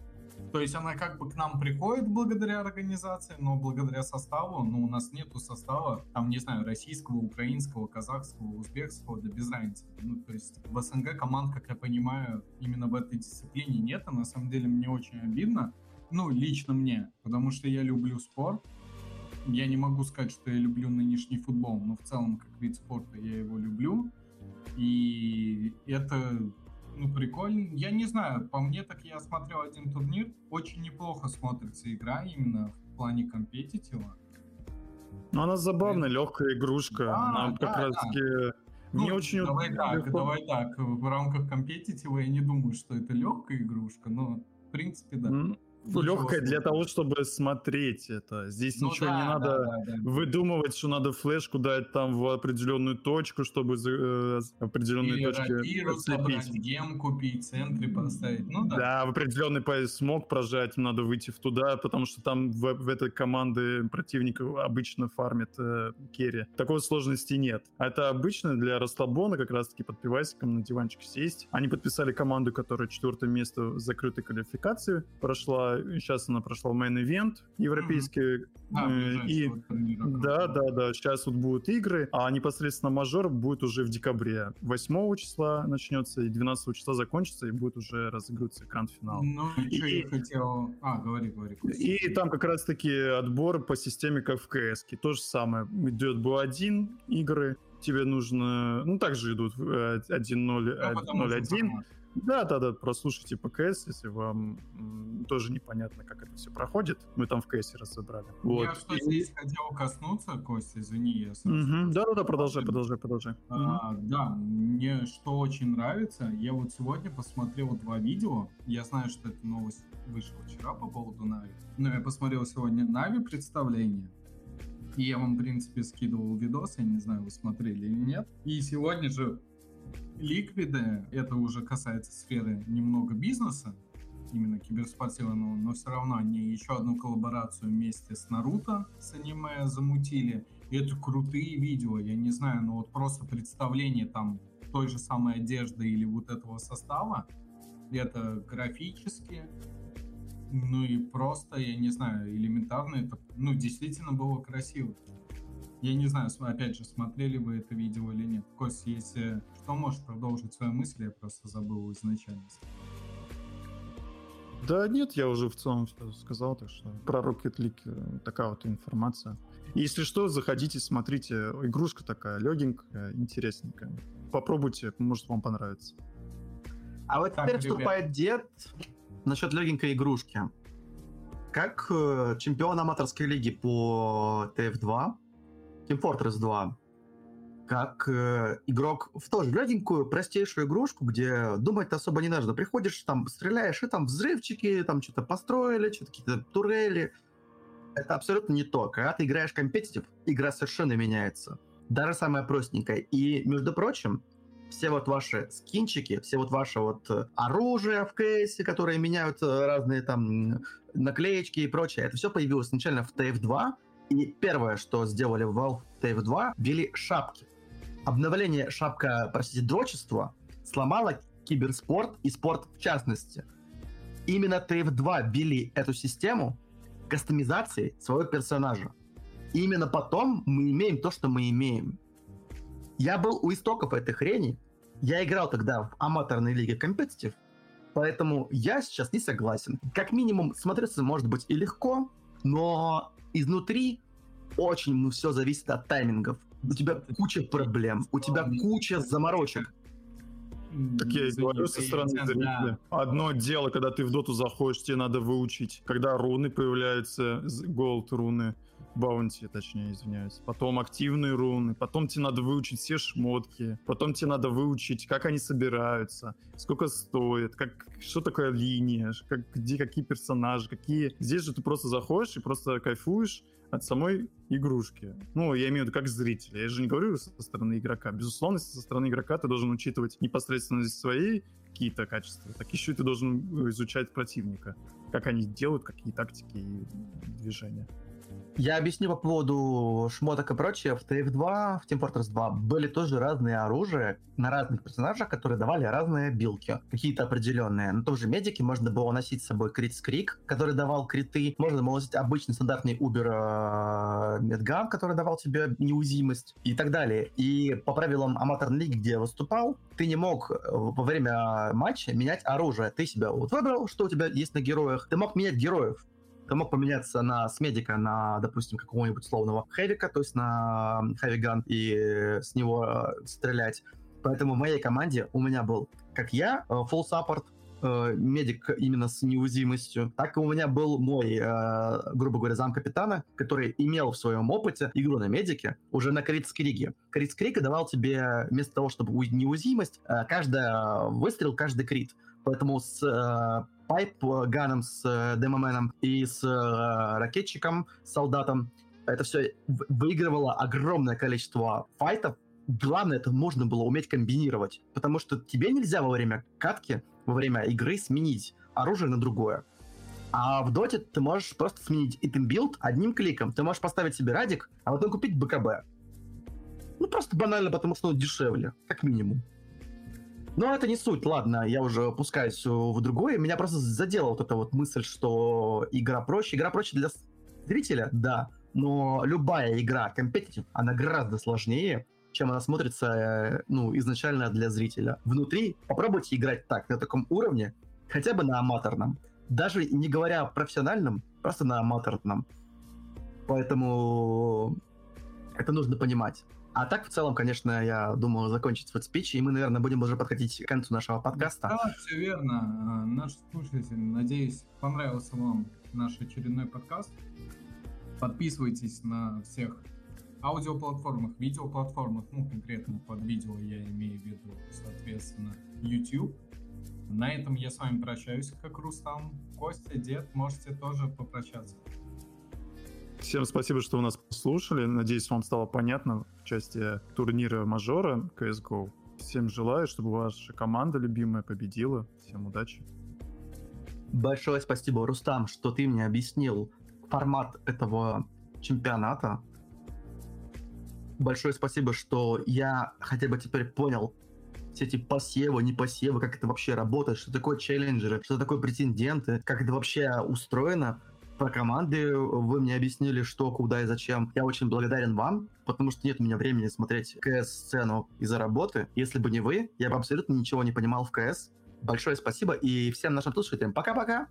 A: То есть она как бы к нам приходит благодаря организации, но благодаря составу, ну, у нас нету состава, там, не знаю, российского, украинского, казахского, узбекского, да без разницы. Ну, то есть в СНГ команд, как я понимаю, именно в этой дисциплине нет, и на самом деле мне очень обидно, ну, лично мне, потому что я люблю спорт, я не могу сказать, что я люблю нынешний футбол, но в целом, как вид спорта, я его люблю, и это ну, прикольно. Я не знаю, по мне так я смотрел один турнир. Очень неплохо смотрится игра именно в плане компетитива.
C: Ну, она забавная, легкая игрушка.
A: Да,
C: она как
A: да,
C: раз
A: да.
C: таки...
A: Ну,
C: Мне очень
A: давай так,
C: легко.
A: давай так. В рамках компетитива я не думаю, что это легкая игрушка, но в принципе, да.
C: М,
A: Ничего
C: Легкая для того, чтобы смотреть это. Здесь
A: Ну
C: ничего
A: да,
C: не
A: да,
C: надо
A: да, да.
C: выдумывать, что надо флешку дать там в определенную точку, чтобы э, определенные
A: Или
C: точки
A: собрать,
C: ослепить.
A: гем купить, центре поставить. Ну да.
C: Да, в определенный смог прожать, надо выйти в туда, потому что там в, в этой команды противник обычно фармит э, керри. Такой сложности нет. А это обычно для расслабона, как раз-таки под пивасиком на диванчик сесть. Они подписали команду, которая четвертое место в закрытой квалификации прошла. Сейчас она прошла мейн-ивент европейский. Э, и
A: ближайшего турнира
C: да, да, да. Сейчас вот будут игры, а непосредственно мажор будет уже в декабре. 8 числа начнется, и 12 числа закончится, и будет уже разыгрываться гранд-финал.
A: Ну, и что
C: И-
A: я хотел... А, говори, говори.
C: И там как раз-таки отбор по системе, как в КС. То же самое. Идет Б1 игры, тебе нужно... Ну, также идут 1.0,
A: Ну,
C: 1.0.1. Да, да, да, прослушайте ПКС, если вам м, тоже непонятно, как это все проходит. Мы там в КСе разобрали.
A: Я
C: Вот.
A: что
C: И-
A: здесь хотел коснуться, Костя, извини, я сразу
C: Мгм. Да, да, да, продолжай, продолжай, продолжай.
A: А, да, мне что очень нравится, я вот сегодня посмотрел два видео. Я знаю, что эта новость вышла вчера по поводу Нави. Но я посмотрел сегодня Нави представление. И я вам, в принципе, скидывал видос, я не знаю, вы смотрели или нет. И сегодня же Ликвиды, это уже касается сферы немного бизнеса, именно киберспортивного, но все равно они еще одну коллаборацию вместе с Наруто, с аниме замутили. И это крутые видео, я не знаю, но вот просто представление там той же самой одежды или вот этого состава, это графически, ну и просто, я не знаю, элементарно, это, ну, действительно было красиво. Я не знаю, опять же, смотрели вы это видео или нет. Кость, если что, можешь продолжить свою мысль, я просто забыл изначально.
C: Да нет, я уже в целом все сказал, так что про Rocket League э, такая вот информация. Если что, заходите, смотрите. Игрушка такая легенькая, интересненькая. Попробуйте, может вам понравится.
B: А вот
A: Так,
B: теперь
A: ребят.
B: вступает дед насчет легенькой игрушки. Как э, чемпион аматорской лиги по TF2, Team Fortress 2, как э, игрок в тоже легенькую, простейшую игрушку, где думать особо не нужно. Приходишь, там, стреляешь, и там взрывчики, там что-то построили, что-то какие-то турели. Это абсолютно не то. Когда ты играешь компетитив, игра совершенно меняется. Даже самая простенькая. И, между прочим, все вот ваши скинчики, все вот ваше вот э, оружие в кейсе, которые меняют э, разные там наклеечки и прочее, это все появилось изначально в TF2, и первое, что сделали в Valve TF2, ввели шапки. Обновление шапка, простите, дрочества сломало киберспорт и спорт в частности. Именно TF2 ввели эту систему кастомизации своего персонажа. И именно потом мы имеем то, что мы имеем. Я был у истоков этой хрени. Я играл тогда в аматорной лиге компетитив, поэтому я сейчас не согласен. Как минимум, смотреться может быть и легко, но изнутри очень все зависит от таймингов. У тебя куча проблем, у тебя куча заморочек.
C: Так я и говорю со стороны
A: да.
C: зрителя. Одно дело, когда ты в доту заходишь, тебе надо выучить. Когда руны появляются, голд руны, баунти, точнее, извиняюсь. Потом активные руны, потом тебе надо выучить все шмотки, потом тебе надо выучить, как они собираются, сколько стоит, как, что такое линия, как, где какие персонажи, какие... Здесь же ты просто заходишь и просто кайфуешь от самой игрушки. Ну, я имею в виду как зритель. Я же не говорю со стороны игрока. Безусловно, со стороны игрока ты должен учитывать непосредственно свои какие-то качества, так еще и ты должен изучать противника. Как они делают, какие тактики и движения.
B: Я объясню по поводу шмоток и прочее. В TF2, в Team Fortress 2 были тоже разные оружия на разных персонажах, которые давали разные билки. Какие-то определенные. На том же медике можно было носить с собой крит скрик, который давал криты. Можно было носить обычный стандартный Uber медган, который давал тебе неуязвимость и так далее. И по правилам аматорной лиги, где я выступал, ты не мог э, во время матча менять оружие. Ты себя вот выбрал, что у тебя есть на героях. Ты мог менять героев ты мог поменяться на с медика на, допустим, какого-нибудь условного хэвика, то есть на хэвиган, и с него э, стрелять. Поэтому в моей команде у меня был, как я, э, full support, э, медик именно с неуязвимостью, так и у меня был мой, э, грубо говоря, зам капитана, который имел в своем опыте игру на медике уже на Критскриге. Критскриг давал тебе вместо того, чтобы неуязвимость, э, каждый э, выстрел, каждый крит. Поэтому с э, пайп-ганом, с э, демоменом и с э, ракетчиком, солдатом, это все выигрывало огромное количество файтов. Главное, это можно было уметь комбинировать, потому что тебе нельзя во время катки, во время игры сменить оружие на другое. А в доте ты можешь просто сменить item build одним кликом. Ты можешь поставить себе радик, а потом купить БКБ. Ну, просто банально, потому что он дешевле, как минимум. Но это не суть, ладно, я уже опускаюсь в другое. Меня просто задела вот эта вот мысль, что игра проще. Игра проще для зрителя, да, но любая игра компетитив, она гораздо сложнее, чем она смотрится, э, ну, изначально для зрителя. Внутри попробуйте играть так, на таком уровне, хотя бы на аматорном. Даже не говоря о профессиональном, просто на аматорном. Поэтому это нужно понимать. А так, в целом, конечно, я думаю закончить свой спич, и мы, наверное, будем уже подходить к концу нашего подкаста.
A: Да, все верно. А, Наш слушатель, надеюсь, понравился вам наш очередной подкаст. Подписывайтесь на всех аудиоплатформах, видеоплатформах, ну, конкретно под видео я имею в виду, соответственно, YouTube. На этом я с вами прощаюсь, как Рустам. Костя, Дед, можете тоже попрощаться.
C: Всем спасибо, что вы нас послушали. Надеюсь, вам стало понятно в части турнира мажора CSGO. Всем желаю, чтобы ваша команда любимая победила. Всем удачи.
B: Большое спасибо, Рустам, что ты мне объяснил формат этого чемпионата. Большое спасибо, что я хотя бы теперь понял все эти посевы, не посевы, как это вообще работает, что такое челленджеры, что такое претенденты, как это вообще устроено. Про команды вы мне объяснили, что, куда и зачем. Я очень благодарен вам, потому что нет у меня времени смотреть КС-сцену из-за работы. Если бы не вы, я бы абсолютно ничего не понимал в КС. Большое спасибо и всем нашим слушателям пока-пока!